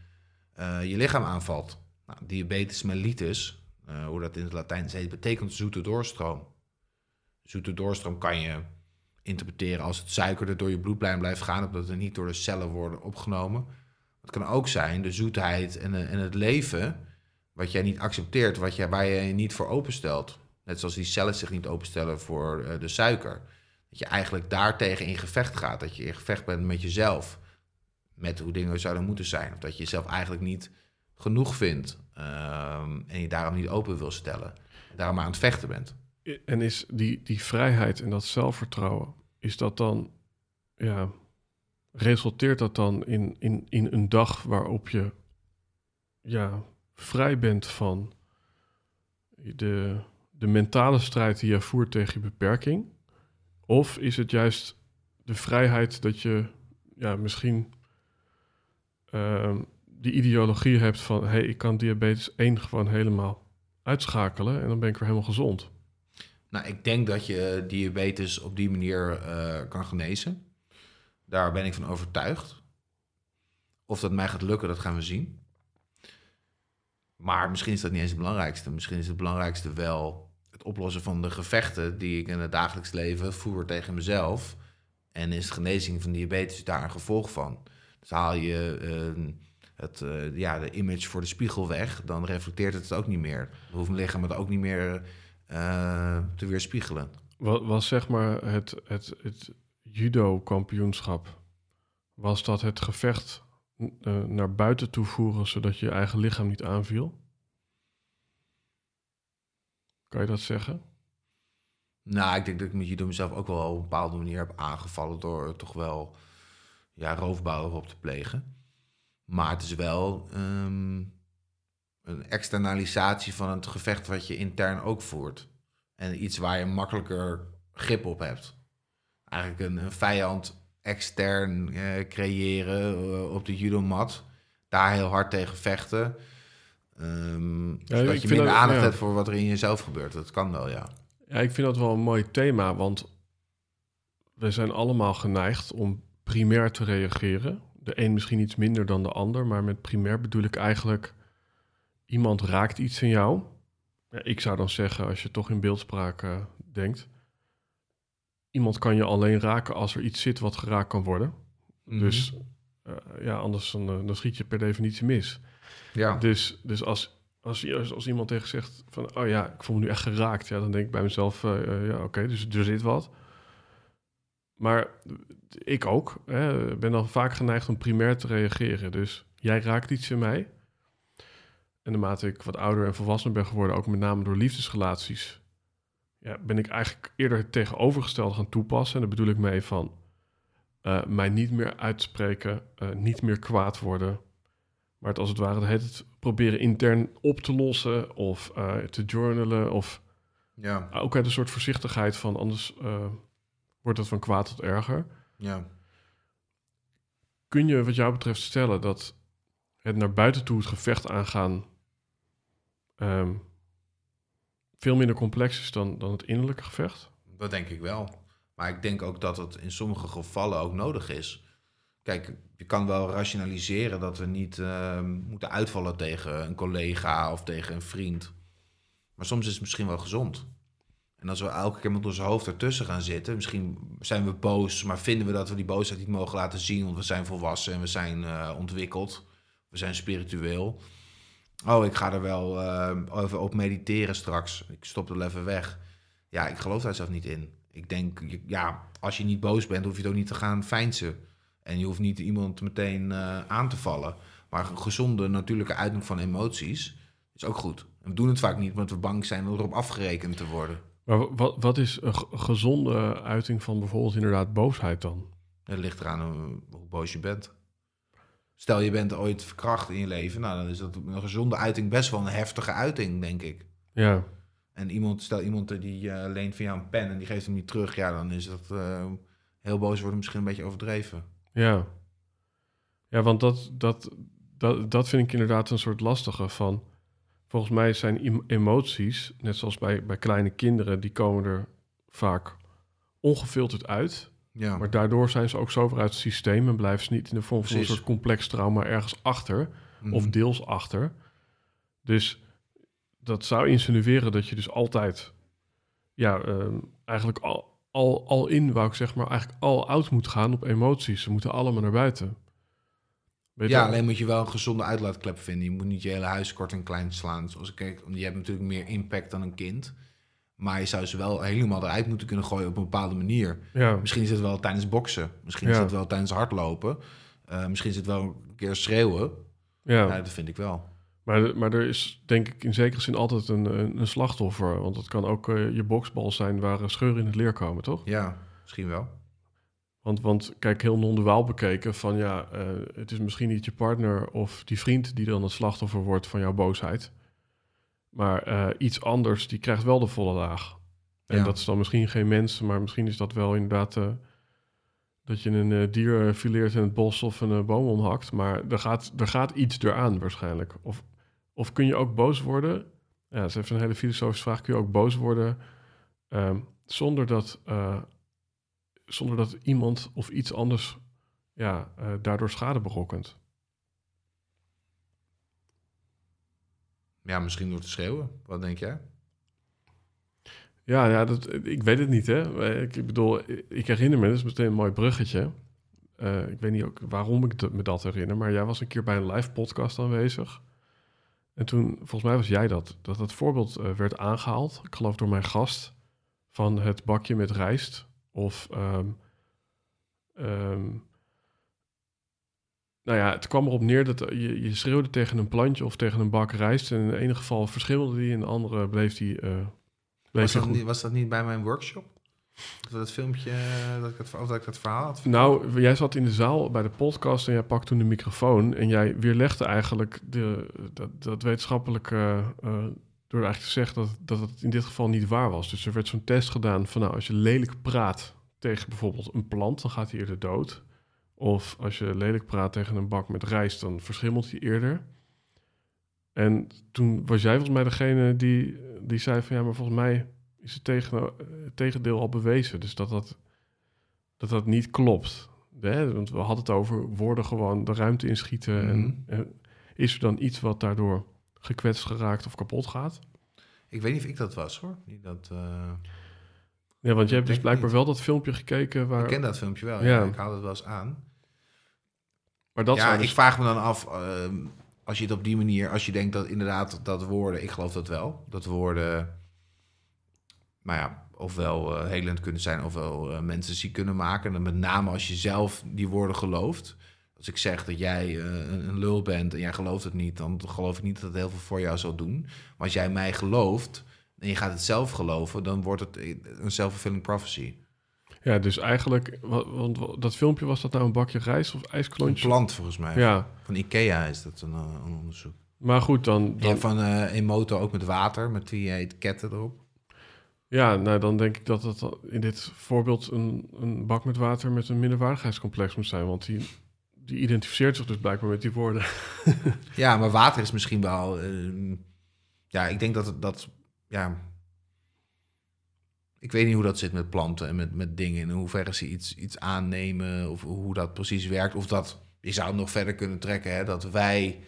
eh, je lichaam aanvalt. Nou, diabetes mellitus, eh, hoe dat in het Latijn betekent zoete doorstroom. Zoete doorstroom kan je interpreteren als het suiker er door je bloedlijn blijft gaan, omdat het niet door de cellen worden opgenomen. Het kan ook zijn de zoetheid en, eh, en het leven, wat jij niet accepteert, wat jij, waar je je niet voor openstelt. Net zoals die cellen zich niet openstellen voor eh, de suiker. Dat je eigenlijk daartegen in gevecht gaat. Dat je in gevecht bent met jezelf. Met hoe dingen zouden moeten zijn. Of dat je jezelf eigenlijk niet genoeg vindt. Ehm, en je daarom niet open wil stellen. En daarom aan het vechten bent. En is die, die vrijheid en dat zelfvertrouwen, is dat dan, ja, resulteert dat dan in, in, in een dag waarop je, ja, vrij bent van de, de mentale strijd die je voert tegen je beperking? Of is het juist de vrijheid dat je, ja, misschien ehm, die ideologie hebt van, hey, ik kan diabetes 1 gewoon helemaal uitschakelen en dan ben ik weer helemaal gezond? Nou, ik denk dat je diabetes op die manier eh, kan genezen. Daar ben ik van overtuigd. Of dat mij gaat lukken, dat gaan we zien. Maar misschien is dat niet eens het belangrijkste. Misschien is het belangrijkste wel het oplossen van de gevechten die ik in het dagelijks leven voer tegen mezelf. En is genezing van diabetes daar een gevolg van. Dus haal je eh, het, eh, ja, de image voor de spiegel weg, dan reflecteert het het ook niet meer. Dan hoeft mijn lichaam het ook niet meer eh, te weerspiegelen. Wat was zeg maar het, het, het judo-kampioenschap? Was dat het gevecht eh, naar buiten toe voeren zodat je je eigen lichaam niet aanviel? Kan je dat zeggen? Nou, ik denk dat ik met judo mezelf ook wel op een bepaalde manier heb aangevallen door toch wel ja, roofbouw op te plegen. Maar het is wel ehm, een externalisatie van het gevecht wat je intern ook voert. En iets waar je makkelijker grip op hebt. Eigenlijk een, een vijand extern eh, creëren eh, op de judomat. Daar heel hard tegen vechten. Ehm ik zodat je minder dat- aandacht ja. hebt voor wat er in jezelf gebeurt. Dat kan wel, ja. Ja, ik vind dat wel een mooi thema, want we zijn allemaal geneigd om primair te reageren. De een misschien iets minder dan de ander, maar met primair bedoel ik eigenlijk iemand raakt iets in jou. Ja, ik zou dan zeggen, als je toch in beeldspraak eh, denkt, iemand kan je alleen raken als er iets zit wat geraakt kan worden. Dus eh, ja, anders dan, eh, dan schiet je per definitie mis. ja. Dus, dus als, als, als, als iemand tegen zegt van, oh ja, ik voel me nu echt geraakt, ja, dan denk ik bij mezelf, ja, oké, dus er zit wat. Maar ik ook, hè, ben dan vaak geneigd om primair te reageren. Dus jij raakt iets in mij. En naarmate ik wat ouder en volwassener ben geworden, ook met name door liefdesrelaties, ja, ben ik eigenlijk eerder het tegenovergestelde gaan toepassen. En daar bedoel ik mee van eh, mij niet meer uitspreken, eh, niet meer kwaad worden, maar het als het ware het, het proberen intern op te lossen of eh, te journalen. Of ja, ook uit een soort voorzichtigheid van anders wordt het van kwaad tot erger. ja. Kun je wat jou betreft stellen dat het naar buiten toe het gevecht aangaan ehm, veel minder complex is dan, dan het innerlijke gevecht? Dat denk ik wel. Maar ik denk ook dat het in sommige gevallen ook nodig is. Kijk, je kan wel rationaliseren dat we niet eh, moeten uitvallen tegen een collega of tegen een vriend. Maar soms is het misschien wel gezond. En als we elke keer met ons hoofd ertussen gaan zitten, misschien zijn we boos, maar vinden we dat we die boosheid niet mogen laten zien, want we zijn volwassen en we zijn eh, ontwikkeld, we zijn spiritueel. Oh, ik ga er wel eh, even op mediteren straks. Ik stop er even weg. Ja, ik geloof daar zelf niet in. Ik denk, ja, als je niet boos bent, hoef je het ook niet te gaan feinsen. En je hoeft niet iemand meteen eh, aan te vallen. Maar een gezonde, natuurlijke uiting van emoties is ook goed. We doen het vaak niet, omdat we bang zijn om erop afgerekend te worden. Maar wat, wat is een ge- gezonde uiting van bijvoorbeeld inderdaad boosheid dan? Het ligt eraan hoe boos je bent. Stel, je bent ooit verkracht in je leven. Nou, dan is dat een gezonde uiting best wel een heftige uiting, denk ik. Ja, En iemand, stel iemand die eh, leent van jou een pen en die geeft hem niet terug. Ja, dan is dat eh, heel boos worden misschien een beetje overdreven. ja. Ja, want dat, dat, dat, dat vind ik inderdaad een soort lastige van... Volgens mij zijn em- emoties, net zoals bij, bij kleine kinderen... die komen er vaak ongefilterd uit... Ja, Maar daardoor zijn ze ook zo uit het systeem en blijven ze niet in de vorm van een soort complex trauma ergens achter Mhm. of deels achter. Dus dat zou insinueren dat je dus altijd, ja, ehm, eigenlijk al, al, al in, wou ik zeg maar, eigenlijk al out moet gaan op emoties. Ze moeten allemaal naar buiten. Ja, alleen moet je wel een gezonde uitlaatklep vinden. Je moet niet je hele huis kort en klein slaan. Zoals ik kijk, want je hebt natuurlijk meer impact dan een kind. Maar je zou ze wel helemaal eruit moeten kunnen gooien op een bepaalde manier. Ja, Misschien is het wel tijdens boksen. Misschien is Ja. het wel tijdens hardlopen. Eh, misschien is het wel een keer schreeuwen. ja. Ja, dat vind ik wel. Maar, maar er is denk ik in zekere zin altijd een, een, een slachtoffer. Want het kan ook eh, je boksbal zijn waar eh, scheuren in het leer komen, toch? Ja, misschien wel. Want, want kijk, heel non-duaal bekeken van ja, eh, het is misschien niet je partner of die vriend die dan het slachtoffer wordt van jouw boosheid. Maar eh, iets anders, die krijgt wel de volle laag. En Ja. dat is dan misschien geen mens, maar misschien is dat wel inderdaad eh, dat je een dier fileert in het bos of een boom omhakt. Maar er gaat, er gaat iets eraan waarschijnlijk. Of, of kun je ook boos worden? Ja, dat is even een hele filosofische vraag. Kun je ook boos worden ehm, zonder dat zonder dat iemand of iets anders ja, eh, daardoor schade berokkent. Ja, misschien door te schreeuwen. Wat denk jij? Ja, ja dat, ik weet het niet, hè. Ik bedoel, ik herinner me, dat is meteen een mooi bruggetje. Eh, ik weet niet ook waarom ik dat- me dat herinner, maar jij was een keer bij een live podcast aanwezig. En toen, volgens mij was jij dat, dat het voorbeeld eh, werd aangehaald, ik geloof door mijn gast, van het bakje met rijst. Of, ehm, ehm, nou ja, het kwam erop neer dat je, je schreeuwde tegen een plantje of tegen een bak rijst. En in het ene geval verschilde die, in de andere bleef die... eh bleef Was dat, goed. niet, was dat niet bij mijn workshop? Dat, dat filmpje, dat ik het, of dat ik het verhaal had? Nou, jij zat in de zaal bij de podcast en jij pakte toen de microfoon en jij weerlegde eigenlijk de, dat, dat wetenschappelijk eh, eh, door eigenlijk te zeggen dat, dat het in dit geval niet waar was. Dus er werd zo'n test gedaan van nou, als je lelijk praat tegen bijvoorbeeld een plant, dan gaat hij eerder dood. Of als je lelijk praat tegen een bak met rijst, dan verschimmelt hij eerder. En toen was jij volgens mij degene die, die zei van ja, maar volgens mij is het tegen, het tegendeel al bewezen. Dus dat dat, dat, dat niet klopt. Hè? Want we hadden het over woorden gewoon de ruimte inschieten. en, Mhm. en is er dan iets wat daardoor gekwetst geraakt of kapot gaat? Ik weet niet of ik dat was hoor. Die dat, eh, Ja, want je hebt dus blijkbaar niet. wel dat filmpje gekeken waar... Ik ken dat filmpje wel. Ja. Ja. Ik haal het wel eens aan. Maar dat ja, zou ik dus- vraag me dan af, ehm, als je het op die manier, als je denkt dat inderdaad dat woorden, ik geloof dat wel, dat woorden, maar ja, ofwel eh, helend kunnen zijn, ofwel eh, mensen ziek kunnen maken. En met name als je zelf die woorden gelooft. Als ik zeg dat jij eh, een, een lul bent en jij gelooft het niet, dan geloof ik niet dat het heel veel voor jou zal doen. Maar als jij mij gelooft en je gaat het zelf geloven, dan wordt het een self-fulfilling prophecy. Ja, dus eigenlijk... wa- Want wa- dat filmpje, was dat nou een bakje rijst of Een ijsklontje? plant volgens mij. Ja, Van Ikea is dat een, eh, een onderzoek. maar goed, dan... Van eh Emoto ook met water, met die etiketten erop. Ja, nou dan denk ik dat dat in dit voorbeeld een, een bak met water met een minderwaardigheidscomplex moet zijn. Want die, die identificeert zich dus blijkbaar met die woorden. Ja, maar water is misschien wel... ehm, ja, ik denk dat. Dat, ja, ik weet niet hoe dat zit met planten en met, met dingen. In hoeverre ze iets, iets aannemen of hoe dat precies werkt. Of dat... Je zou het nog verder kunnen trekken, hè, dat wij...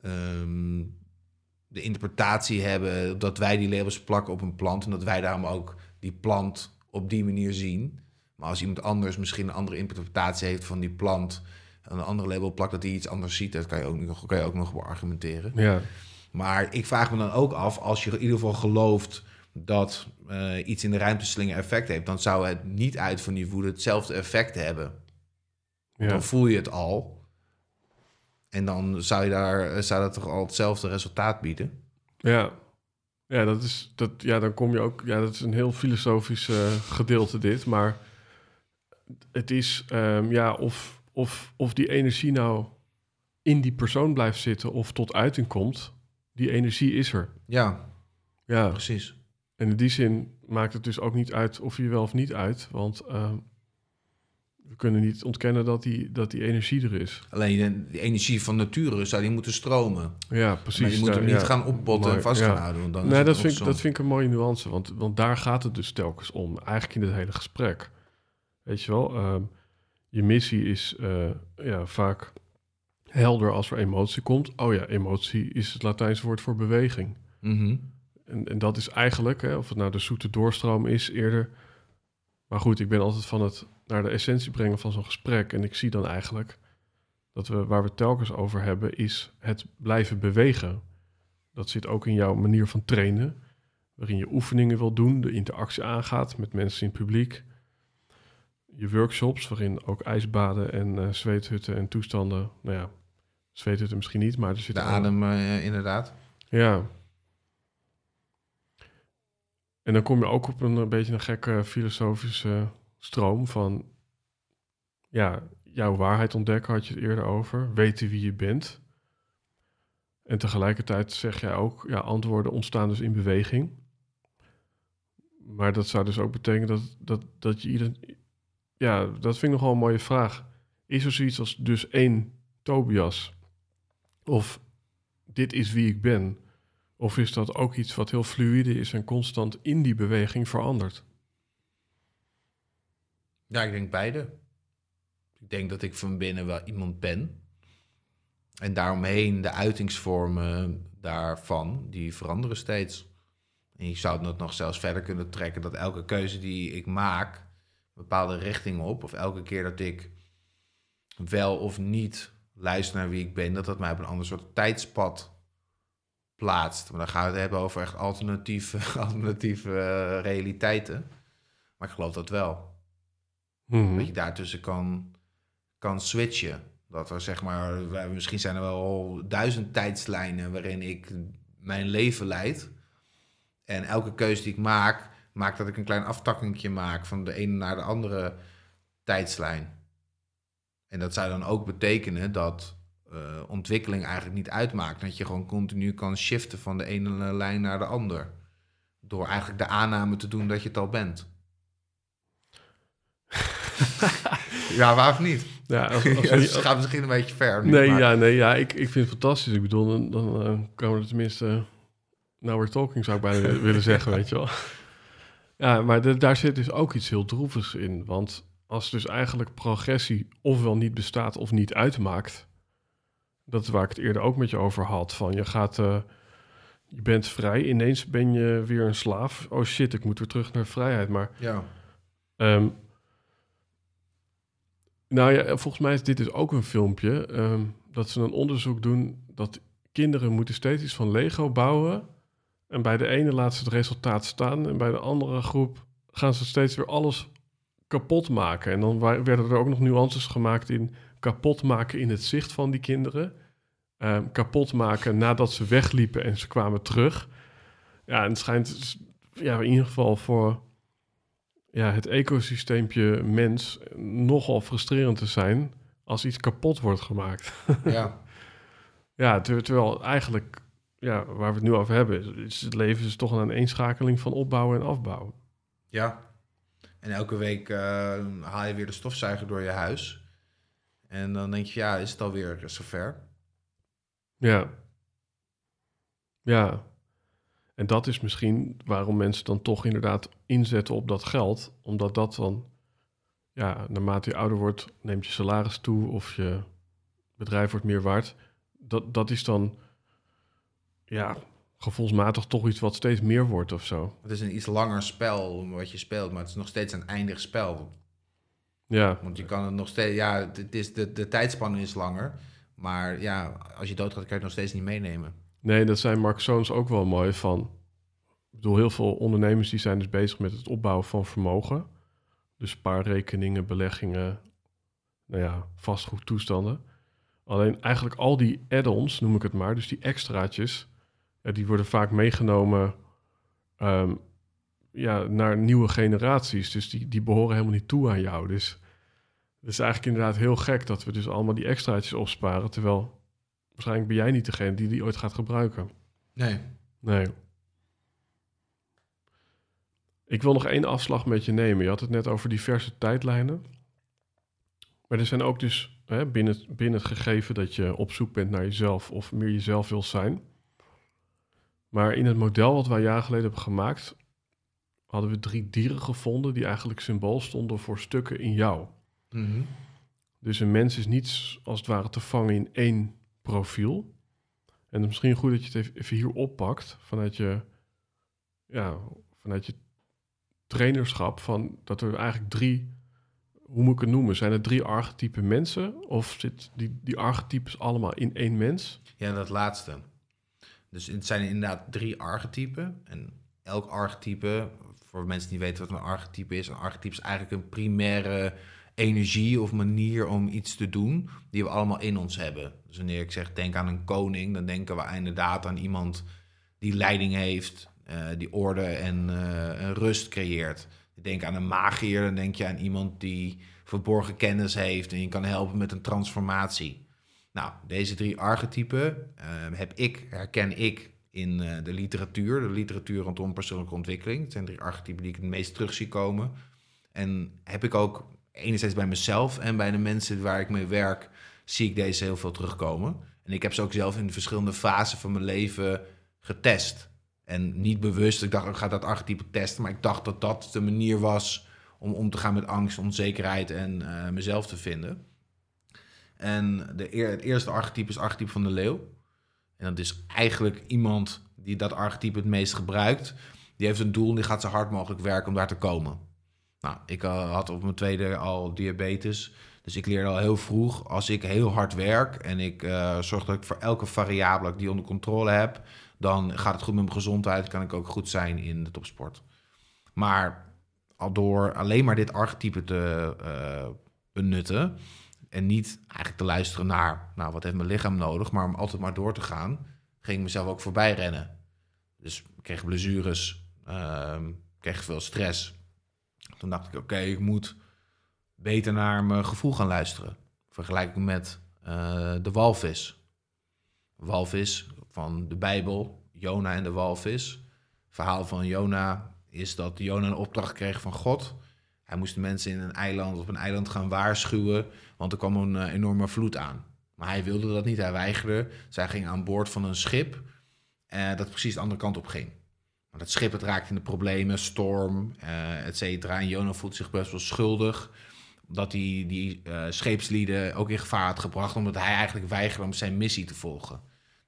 ehm, de interpretatie hebben dat wij die labels plakken op een plant en dat wij daarom ook die plant op die manier zien. Maar als iemand anders misschien een andere interpretatie heeft van die plant een andere label plakt dat hij iets anders ziet, dat kan je ook nog, kan je ook nog beargumenteren. Ja, Maar ik vraag me dan ook af, als je in ieder geval gelooft dat eh, iets in de ruimteslinger effect heeft, dan zou het niet uit van die woede hetzelfde effect hebben. Ja. Dan voel je het al. En dan zou, je daar, zou dat toch al hetzelfde resultaat bieden. Ja. Ja, dat is, dat, ja, dan kom je ook... Ja, dat is een heel filosofisch eh, gedeelte dit. Maar het is, ehm, ja, of, of, of die energie nou in die persoon blijft zitten... of tot uiting komt, die energie is er. Ja, Ja, precies. en in die zin maakt het dus ook niet uit of je wel of niet uit. Want ehm, we kunnen niet ontkennen dat die, dat die energie er is. Alleen de, de energie van nature zou die moeten stromen. Ja, precies. maar je moet hem niet ja. gaan opbotten en vast ja. gaan houden. Want dan is Nee, dat vind, ik, dat vind ik een mooie nuance. Want, want daar gaat het dus telkens om. Eigenlijk in het hele gesprek. Weet je wel, ehm, je missie is eh, ja, vaak helder als er emotie komt. Oh ja, emotie is het Latijnse woord voor beweging. Mhm. En, en dat is eigenlijk, hè, of het nou de zoete doorstroom is eerder. Maar goed, ik ben altijd van het naar de essentie brengen van zo'n gesprek. En ik zie dan eigenlijk dat we, waar we telkens over hebben, is het blijven bewegen. Dat zit ook in jouw manier van trainen, waarin je oefeningen wil doen, de interactie aangaat met mensen in het publiek. Je workshops, waarin ook ijsbaden en eh, zweethutten en toestanden, nou ja, zweethutten misschien niet, maar er zit De adem, eh, inderdaad. ja. En dan kom je ook op een, een beetje een gekke filosofische stroom van... Ja, jouw waarheid ontdekken had je het eerder over. Weten wie je bent. En tegelijkertijd zeg jij ook... Ja, antwoorden ontstaan dus in beweging. Maar dat zou dus ook betekenen dat, dat, dat je ieder... Ja, dat vind ik nogal een mooie vraag. Is er zoiets als dus één Tobias? Of dit is wie ik ben? Of is dat ook iets wat heel fluïde is en constant in die beweging verandert? Ja, ik denk beide. Ik denk dat ik van binnen wel iemand ben. En daaromheen de uitingsvormen daarvan, die veranderen steeds. En je zou het nog zelfs verder kunnen trekken dat elke keuze die ik maak, bepaalde richting op, of elke keer dat ik wel of niet luister naar wie ik ben, dat dat mij op een ander soort tijdspad plaatst. Maar dan gaan we het hebben over echt alternatieve, alternatieve eh, realiteiten. Maar ik geloof dat wel. Mhm. Dat je daartussen kan, kan switchen. Dat er zeg maar, misschien zijn er wel duizend tijdslijnen waarin ik mijn leven leid. En elke keuze die ik maak, maakt dat ik een klein aftakkingje maak van de ene naar de andere tijdslijn. En dat zou dan ook betekenen dat eh, ontwikkeling eigenlijk niet uitmaakt. Dat je gewoon continu kan shiften van de ene lijn naar de ander. Door eigenlijk de aanname te doen dat je het al bent. ja, waar of niet? Ja, als, als- Ja, het gaat misschien een beetje ver. nu, nee, maar- ja, nee, ja, ik, ik vind het fantastisch. Ik bedoel, dan, dan eh, komen er tenminste... Nou, we're talking zou ik bijna willen zeggen, weet je wel. Ja, maar de- daar zit dus ook iets heel droevigs in. Want als dus eigenlijk progressie ofwel niet bestaat of niet uitmaakt... Dat is waar ik het eerder ook met je over had. Van je gaat... eh, je bent vrij, ineens ben je weer een slaaf. Oh shit, ik moet weer terug naar vrijheid. Maar Ja. Ehm, nou ja, volgens mij is dit dus ook een filmpje. ehm, dat ze een onderzoek doen dat kinderen moeten steeds iets van Lego bouwen. En bij de ene laten ze het resultaat staan. En bij de andere groep gaan ze steeds weer alles kapot maken. En dan werden er ook nog nuances gemaakt in kapot maken in het zicht van die kinderen. Ehm, kapot maken nadat ze wegliepen en ze kwamen terug. Ja, en het schijnt ja, in ieder geval voor ja, het ecosysteempje mens nogal frustrerend te zijn als iets kapot wordt gemaakt. ja. ja, ter- terwijl eigenlijk, ja, waar we het nu over hebben, is het leven is toch een aaneenschakeling van opbouwen en afbouwen. Ja. En elke week eh, haal je weer de stofzuiger door je huis. En dan denk je, ja, is het alweer zover? Ja. Ja. En dat is misschien waarom mensen dan toch inderdaad inzetten op dat geld. Omdat dat dan, ja, naarmate je ouder wordt, neemt je salaris toe of je bedrijf wordt meer waard. Dat, dat is dan, ja, gevoelsmatig toch iets wat steeds meer wordt of zo. Het is een iets langer spel wat je speelt, maar het is nog steeds een eindig spel. Ja, Want je kan het nog steeds, ja, het is, de, de tijdspanne is langer. Maar ja, als je doodgaat, kan je het nog steeds niet meenemen. nee, dat zijn Mark Zoons ook wel mooi van. Ik bedoel, heel veel ondernemers die zijn dus bezig met het opbouwen van vermogen. Dus spaarrekeningen, beleggingen, nou ja, vastgoedtoestanden. Alleen eigenlijk al die add-ons, noem ik het maar, dus die extraatjes, die worden vaak meegenomen ehm, ja, naar nieuwe generaties. Dus die, die behoren helemaal niet toe aan jou. Dus het is eigenlijk inderdaad heel gek dat we dus allemaal die extraatjes opsparen, terwijl waarschijnlijk ben jij niet degene die die ooit gaat gebruiken. Nee. Nee. Ik wil nog één afslag met je nemen. Je had het net over diverse tijdlijnen. Maar er zijn ook dus hè, binnen, binnen het gegeven dat je op zoek bent naar jezelf of meer jezelf wil zijn. Maar in het model wat wij jaren geleden hebben gemaakt, hadden we drie dieren gevonden die eigenlijk symbool stonden voor stukken in jou. Mhm. Dus een mens is niet als het ware te vangen in één profiel. En het is misschien goed dat je het even- hier oppakt vanuit je, ja, vanuit je trainerschap. Van dat er eigenlijk drie, hoe moet ik het noemen? Zijn er drie archetypen mensen? Of zit die, die archetypes allemaal in één mens? Ja, dat laatste. Dus het zijn inderdaad drie archetypen. En elk archetype, voor mensen die weten wat een archetype is, een archetype is eigenlijk een primaire energie of manier om iets te doen die we allemaal in ons hebben. Dus wanneer ik zeg denk aan een koning, dan denken we inderdaad aan iemand die leiding heeft, eh, die orde en eh, een rust creëert. Denk aan een magier, dan denk je aan iemand die verborgen kennis heeft en je kan helpen met een transformatie. Nou, deze drie archetypen eh, heb ik, herken ik in eh, de literatuur, de literatuur rondom persoonlijke ontwikkeling. Het zijn drie archetypen die ik het meest terug zie komen. En heb ik ook enerzijds bij mezelf en bij de mensen waar ik mee werk, zie ik deze heel veel terugkomen. En ik heb ze ook zelf in de verschillende fasen van mijn leven getest. En niet bewust, ik dacht, ik ga dat archetype testen, maar ik dacht dat dat de manier was om om te gaan met angst, onzekerheid en eh, mezelf te vinden. En de, het eerste archetype is het archetype van de leeuw. En dat is eigenlijk iemand die dat archetype het meest gebruikt. Die heeft een doel en die gaat zo hard mogelijk werken om daar te komen. Nou, ik eh, had op mijn tweede al diabetes. Dus ik leerde al heel vroeg, als ik heel hard werk en ik eh, zorg dat ik voor elke variabele die onder controle heb, dan gaat het goed met mijn gezondheid, kan ik ook goed zijn in de topsport. Maar door alleen maar dit archetype te eh, benutten en niet eigenlijk te luisteren naar, nou, wat heeft mijn lichaam nodig, maar om altijd maar door te gaan, ging ik mezelf ook voorbij rennen. Dus ik kreeg blessures, ehm, kreeg veel stress. Toen dacht ik, oké, ik moet beter naar mijn gevoel gaan luisteren. Vergelijk ik met eh, de walvis. Walvis van de Bijbel, Jona en de walvis. Het verhaal van Jona is dat Jona een opdracht kreeg van God. Hij moest de mensen in een eiland, op een eiland gaan waarschuwen, want er kwam een eh, enorme vloed aan. Maar hij wilde dat niet, hij weigerde. Zij ging aan boord van een schip eh, dat precies de andere kant op ging. Maar dat schip het raakte in de problemen, storm, eh et cetera. En Jona voelt zich best wel schuldig dat hij die eh, scheepslieden ook in gevaar had gebracht... omdat hij eigenlijk weigerde om zijn missie te volgen.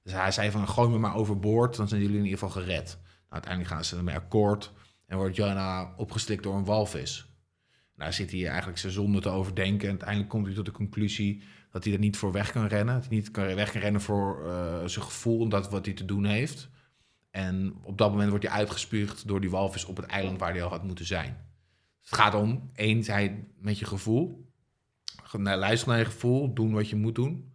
Dus hij zei van, gooi me maar overboord, dan zijn jullie in ieder geval gered. Nou, uiteindelijk gaan ze ermee akkoord en wordt Jona opgeslikt door een walvis. Daar zit hij eigenlijk zijn zonde te overdenken. En uiteindelijk komt hij tot de conclusie dat hij er niet voor weg kan rennen. Hij niet kan, weg kan rennen voor eh, zijn gevoel en dat wat hij te doen heeft. En op dat moment wordt hij uitgespuugd door die walvis op het eiland waar hij al had moeten zijn. Het gaat om eenheid met je gevoel. Naar- Luisteren naar je gevoel, doen wat je moet doen.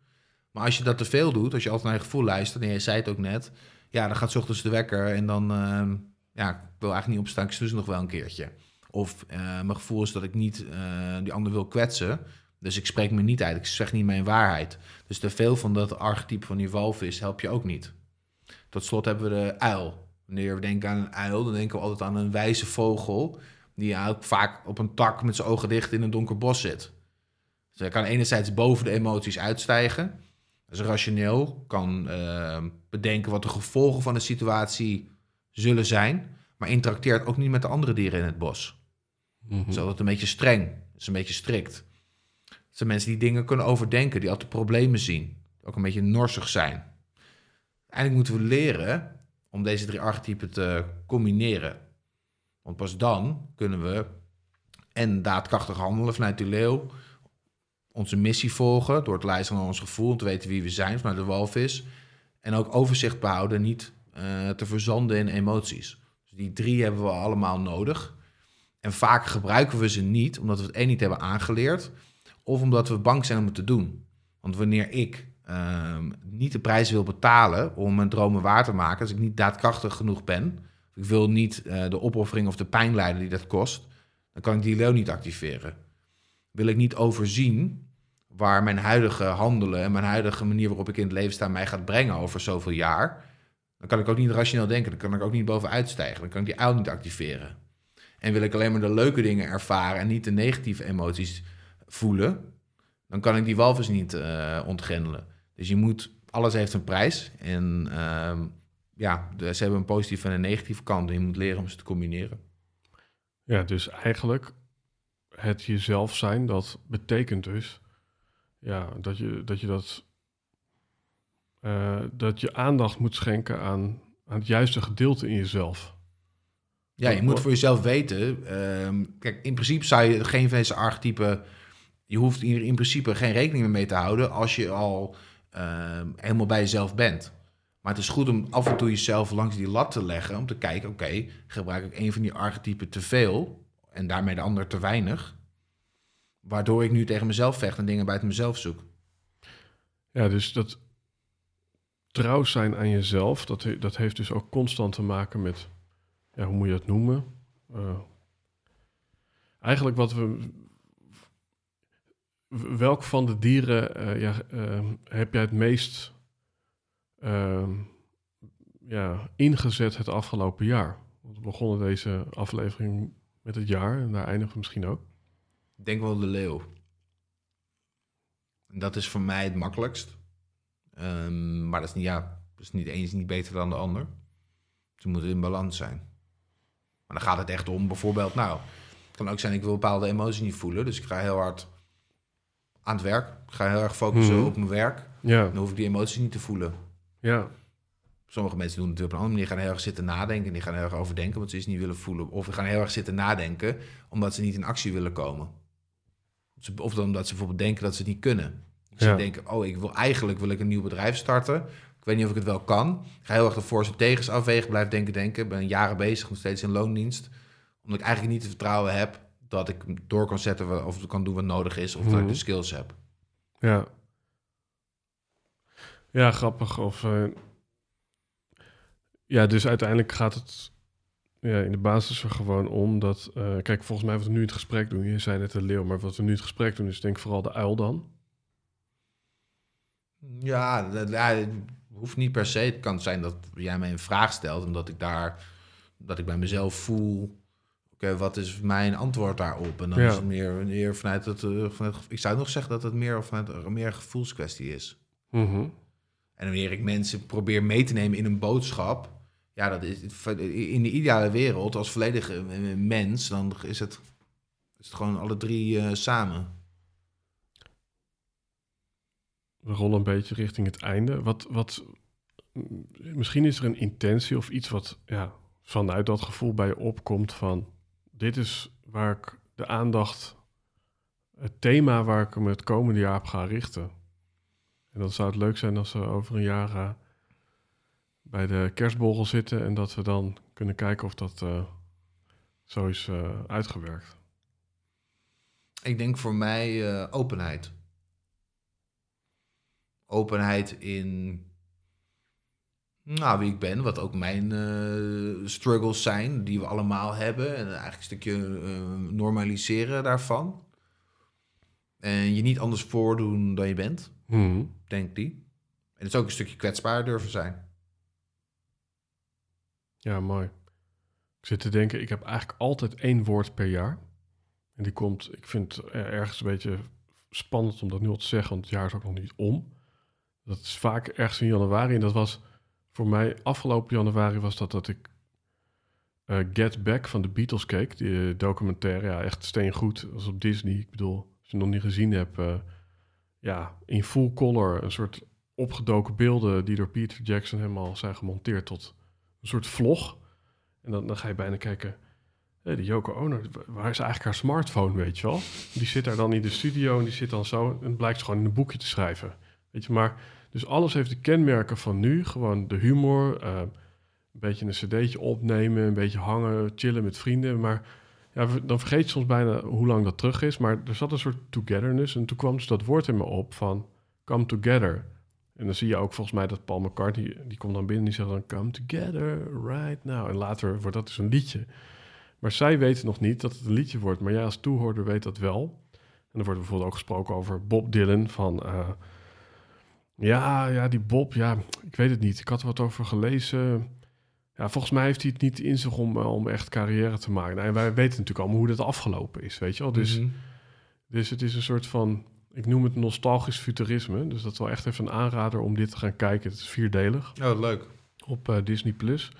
Maar als je dat te veel doet, als je altijd naar je gevoel luistert, en je zei het ook net, ja, dan gaat 's ochtends de wekker en dan, ehm, ja, ik wil eigenlijk niet opstaan, ik snus nog wel een keertje. Of eh, mijn gevoel is dat ik niet eh, die ander wil kwetsen, dus ik spreek me niet uit, ik zeg niet mijn waarheid. Dus te veel van dat archetype van die walvis help je ook niet. Tot slot hebben we de uil. Wanneer we denken aan een uil, dan denken we altijd aan een wijze vogel die ook vaak op een tak met zijn ogen dicht in een donker bos zit. Dus hij kan enerzijds boven de emoties uitstijgen. Dus rationeel kan eh, bedenken wat de gevolgen van de situatie zullen zijn, maar interacteert ook niet met de andere dieren in het bos. Mhm. Is altijd een beetje streng, het is een beetje strikt. Het zijn mensen die dingen kunnen overdenken, die altijd problemen zien, ook een beetje norsig zijn. Eigenlijk moeten we leren om deze drie archetypen te combineren. Want pas dan kunnen we en daadkrachtig handelen vanuit de leeuw, onze missie volgen door het luisteren naar ons gevoel, om te weten wie we zijn vanuit de walvis, en ook overzicht behouden, niet eh, te verzanden in emoties. Dus die drie hebben we allemaal nodig. En vaak gebruiken we ze niet, omdat we het één niet hebben aangeleerd, of omdat we bang zijn om het te doen. Want wanneer ik ehm, niet de prijs wil betalen om mijn dromen waar te maken, als ik niet daadkrachtig genoeg ben, ik wil niet eh, de opoffering of de pijn leiden die dat kost, dan kan ik die leeuw niet activeren. Wil ik niet overzien waar mijn huidige handelen en mijn huidige manier waarop ik in het leven sta mij gaat brengen over zoveel jaar, dan kan ik ook niet rationeel denken. Dan kan ik ook niet bovenuit stijgen. Dan kan ik die uil niet activeren. En wil ik alleen maar de leuke dingen ervaren en niet de negatieve emoties voelen, dan kan ik die walvis niet uh, ontgrendelen. Dus je moet, alles heeft een prijs. En uh, ja, ze hebben een positieve en een negatieve kant. En je moet leren om ze te combineren. Ja, dus eigenlijk het jezelf zijn, dat betekent dus ja, dat je dat, je dat, uh, dat je aandacht moet schenken aan, aan het juiste gedeelte in jezelf. Ja, je moet voor jezelf weten. Uh, kijk, in principe zou je geen van deze archetypen. Je hoeft hier in principe geen rekening meer mee te houden als je al uh, helemaal bij jezelf bent. Maar het is goed om af en toe jezelf langs die lat te leggen. Om te kijken, oké, gebruik ik een van die archetypen te veel en daarmee de ander te weinig. Waardoor ik nu tegen mezelf vecht en dingen buiten mezelf zoek. Ja, dus dat trouw zijn aan jezelf, dat, dat heeft dus ook constant te maken met, ja, hoe moet je dat noemen? Uh, eigenlijk wat we. Welk van de dieren uh, ja, uh, heb jij het meest ehm, ja, ingezet het afgelopen jaar? Want we begonnen deze aflevering met het jaar en daar eindigen we misschien ook. Ik denk wel de leeuw. Dat is voor mij het makkelijkst. Um, maar dat is niet, ja, is niet, de een is niet beter dan de ander. Ze moeten in balans zijn. Maar dan gaat het echt om, bijvoorbeeld, nou, het kan ook zijn, ik wil bepaalde emoties niet voelen. Dus ik ga heel hard aan het werk. Ik ga heel erg focussen Mhm. op mijn werk. Ja, Dan hoef ik die emoties niet te voelen. ja, Sommige mensen doen het op een andere manier. Die gaan heel erg zitten nadenken. Die gaan heel erg overdenken wat ze iets niet willen voelen. Of gaan heel erg zitten nadenken omdat ze niet in actie willen komen. Of dan omdat ze bijvoorbeeld denken dat ze het niet kunnen. Dus Ja. ze denken, oh, ik wil, eigenlijk wil ik een nieuw bedrijf starten. Ik weet niet of ik het wel kan. Ik ga heel erg de voor's en tegens afwegen. Blijf denken, denken. Ben jaren bezig, nog steeds in loondienst. Omdat ik eigenlijk niet het vertrouwen heb dat ik door kan zetten of kan doen wat nodig is. Of dat ik Mhm. de skills heb. ja. Ja, grappig. Of, eh, ja, dus uiteindelijk gaat het ja, in de basis er gewoon om dat... eh, kijk, volgens mij wat we nu in het gesprek doen... Je zei net de leeuw, maar wat we nu in het gesprek doen... is denk ik vooral de uil dan. Ja, ja, hoeft niet per se. Het kan zijn dat jij mij een vraag stelt, omdat ik daar, dat ik bij mezelf voel. Oké, wat is mijn antwoord daarop? En dan Ja. is het meer, meer vanuit het, eh, vanuit, ik zou nog zeggen dat het meer vanuit een meer gevoelskwestie is. Mhm. En wanneer ik mensen probeer mee te nemen in een boodschap, ja, dat is in de ideale wereld als volledige eh, mens, dan is het, is het gewoon alle drie eh, samen. We rollen een beetje richting het einde. Wat, wat, misschien is er een intentie of iets wat ja, vanuit dat gevoel bij je opkomt van... dit is waar ik de aandacht, het thema waar ik me het komende jaar op ga richten. En dan zou het leuk zijn als we over een jaar eh, bij de kerstborrel zitten... en dat we dan kunnen kijken of dat eh, zo is eh, uitgewerkt. Ik denk voor mij openheid. Openheid in nou, wie ik ben, wat ook mijn eh, struggles zijn, die we allemaal hebben. En eigenlijk een stukje eh, normaliseren daarvan. En je niet anders voordoen dan je bent, Mhm. denk die. En het is ook een stukje kwetsbaar durven zijn. Ja, mooi. Ik zit te denken, ik heb eigenlijk altijd één woord per jaar. En die komt, ik vind het ergens een beetje spannend om dat nu al te zeggen, want het jaar is ook nog niet om. Dat is vaak ergens in januari. En dat was voor mij afgelopen januari was dat dat ik eh, Get Back van de Beatles keek. Die eh, documentaire, ja, echt steengoed. Was op Disney. Ik bedoel, als je nog niet gezien hebt, eh, ja, in full color. Een soort opgedoken beelden die door Peter Jackson helemaal zijn gemonteerd tot een soort vlog. En dan, dan ga je bijna kijken, hé, die Yoko Ono, waar is eigenlijk haar smartphone, weet je wel? Die zit daar dan in de studio en die zit dan zo... en blijkt ze gewoon in een boekje te schrijven. Weet je, maar... Dus alles heeft de kenmerken van nu. Gewoon de humor, eh, een beetje een cd'tje opnemen... een beetje hangen, chillen met vrienden. Maar Ja, dan vergeet je soms bijna hoe lang dat terug is. Maar er zat een soort togetherness. En toen kwam dus dat woord in me op van come together. En dan zie je ook volgens mij dat Paul McCartney... die komt dan binnen en die zegt dan come together right now. En later wordt dat dus een liedje. Maar zij weten nog niet dat het een liedje wordt. Maar jij als toehoorder weet dat wel. En er wordt bijvoorbeeld ook gesproken over Bob Dylan. Van eh, ja, ja, die Bob, ja, ik weet het niet. Ik had er wat over gelezen. Ja, volgens mij heeft hij het niet in zich om, eh, om echt carrière te maken. Nou, en wij weten natuurlijk allemaal hoe dat afgelopen is, weet je wel. Dus, Mhm. dus het is een soort van, ik noem het nostalgisch futurisme. Dus dat is wel echt even een aanrader om dit te gaan kijken. Het is vierdelig Oh, leuk. op eh, Disney+. Plus.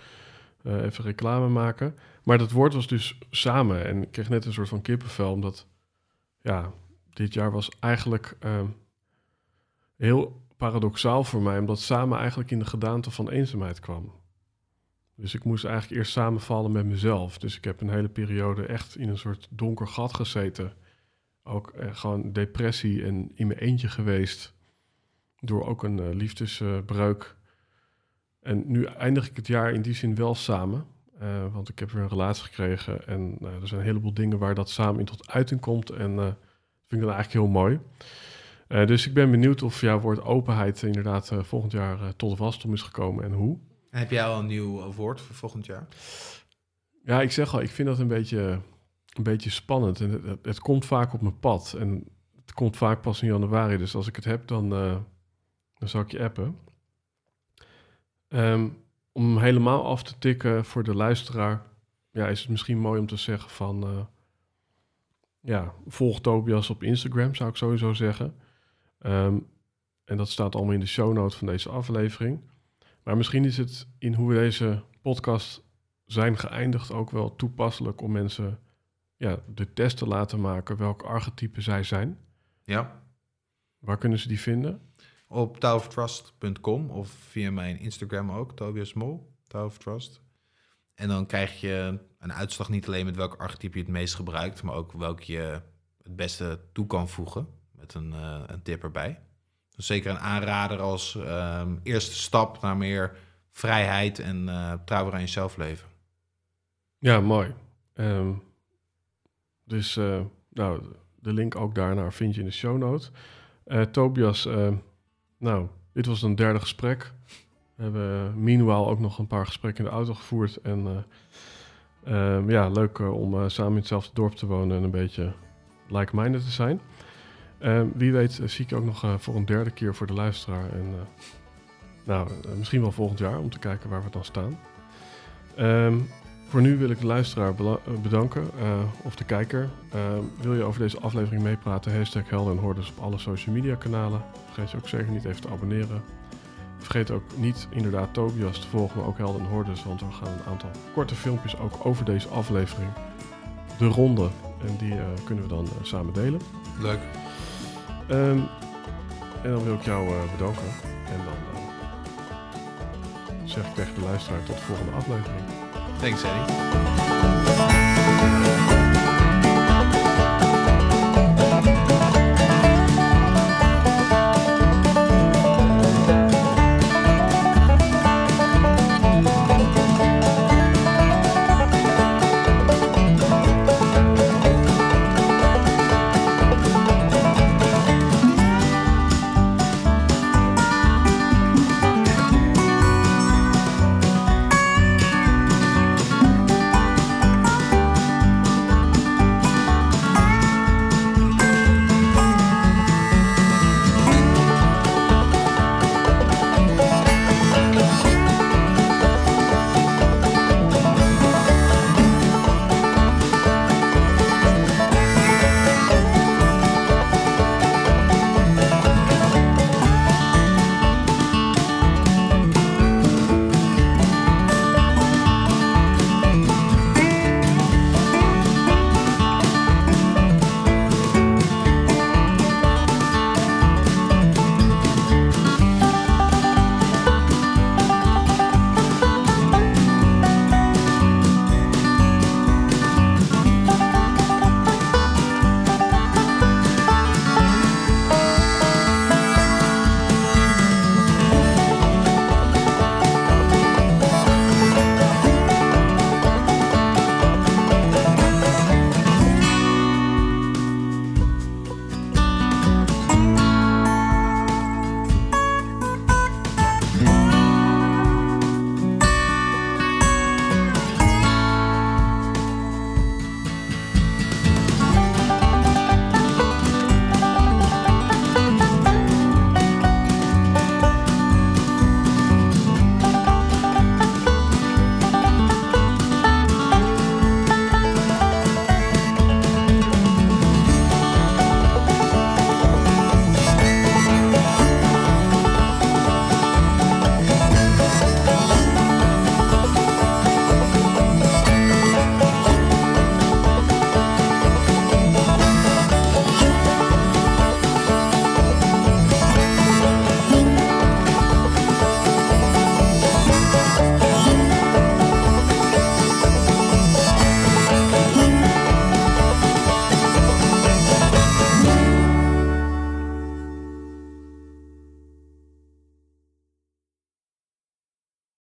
Eh, even reclame maken. Maar dat woord was dus samen. En ik kreeg net een soort van kippenvel, omdat... Ja, dit jaar was eigenlijk ehm, heel paradoxaal voor mij... omdat samen eigenlijk in de gedaante van eenzaamheid kwam. Dus ik moest eigenlijk eerst samenvallen met mezelf. Dus ik heb een hele periode echt in een soort donker gat gezeten. Ook eh, gewoon depressie en in mijn eentje geweest... door ook een eh, liefdesbreuk... En nu eindig ik het jaar in die zin wel samen. eh, want ik heb weer een relatie gekregen. En nou, er zijn een heleboel dingen waar dat samen in tot uiting komt. En eh, dat vind ik dan eigenlijk heel mooi. Eh, dus ik ben benieuwd of jouw woord openheid inderdaad eh, volgend jaar eh, tot de wasdom is gekomen en hoe. Heb jij al een nieuw woord voor volgend jaar? Ja, ik zeg al, ik vind dat een beetje, een beetje spannend. En het, komt vaak op mijn pad. En het komt vaak pas in januari. Dus als ik het heb, dan, dan zal ik je appen. Ehm, om hem helemaal af te tikken voor de luisteraar... Ja, is het misschien mooi om te zeggen van... ja, volg Tobias op Instagram, zou ik sowieso zeggen. Ehm, en dat staat allemaal in de show notes van deze aflevering. Maar misschien is het in hoe we deze podcast zijn geëindigd ook wel toepasselijk om mensen ja, de test te laten maken welk archetype zij zijn. Ja. Waar kunnen ze die vinden? Op toweroftrust.com of via mijn Instagram ook, Tobias Mol, Tower of Trust. En dan krijg je een uitslag niet alleen met welk archetype je het meest gebruikt, maar ook welk je het beste toe kan voegen met een, eh, een tip erbij. Dus zeker een aanrader als ehm, eerste stap naar meer vrijheid en eh trouwer aan jezelf leven. Ja, mooi. Ehm, dus eh, nou, de link ook daarnaar vind je in de show notes. Tobias, eh, nou, dit was een derde gesprek. We hebben meanwhile ook nog een paar gesprekken in de auto gevoerd. En ehm, ja, leuk om samen in hetzelfde dorp te wonen en een beetje like-minded te zijn. Ehm, wie weet eh, zie ik ook nog eh, voor een derde keer voor de luisteraar. En eh, nou, misschien wel volgend jaar om te kijken waar we dan staan. Ehm, voor nu wil ik de luisteraar bedanken, of de kijker. Ehm, wil je over deze aflevering meepraten? Hashtag Helden en Hordes op alle social media kanalen. Vergeet je ook zeker niet even te abonneren. Vergeet ook niet inderdaad Tobias te volgen, maar ook Helden en Hordes. Want we gaan een aantal korte filmpjes ook over deze aflevering. De ronde. En die kunnen we dan samen delen. Leuk. Ehm, en dan wil ik jou eh, bedanken. En dan eh, zeg ik tegen de luisteraar tot de volgende aflevering. Thanks, Eddie.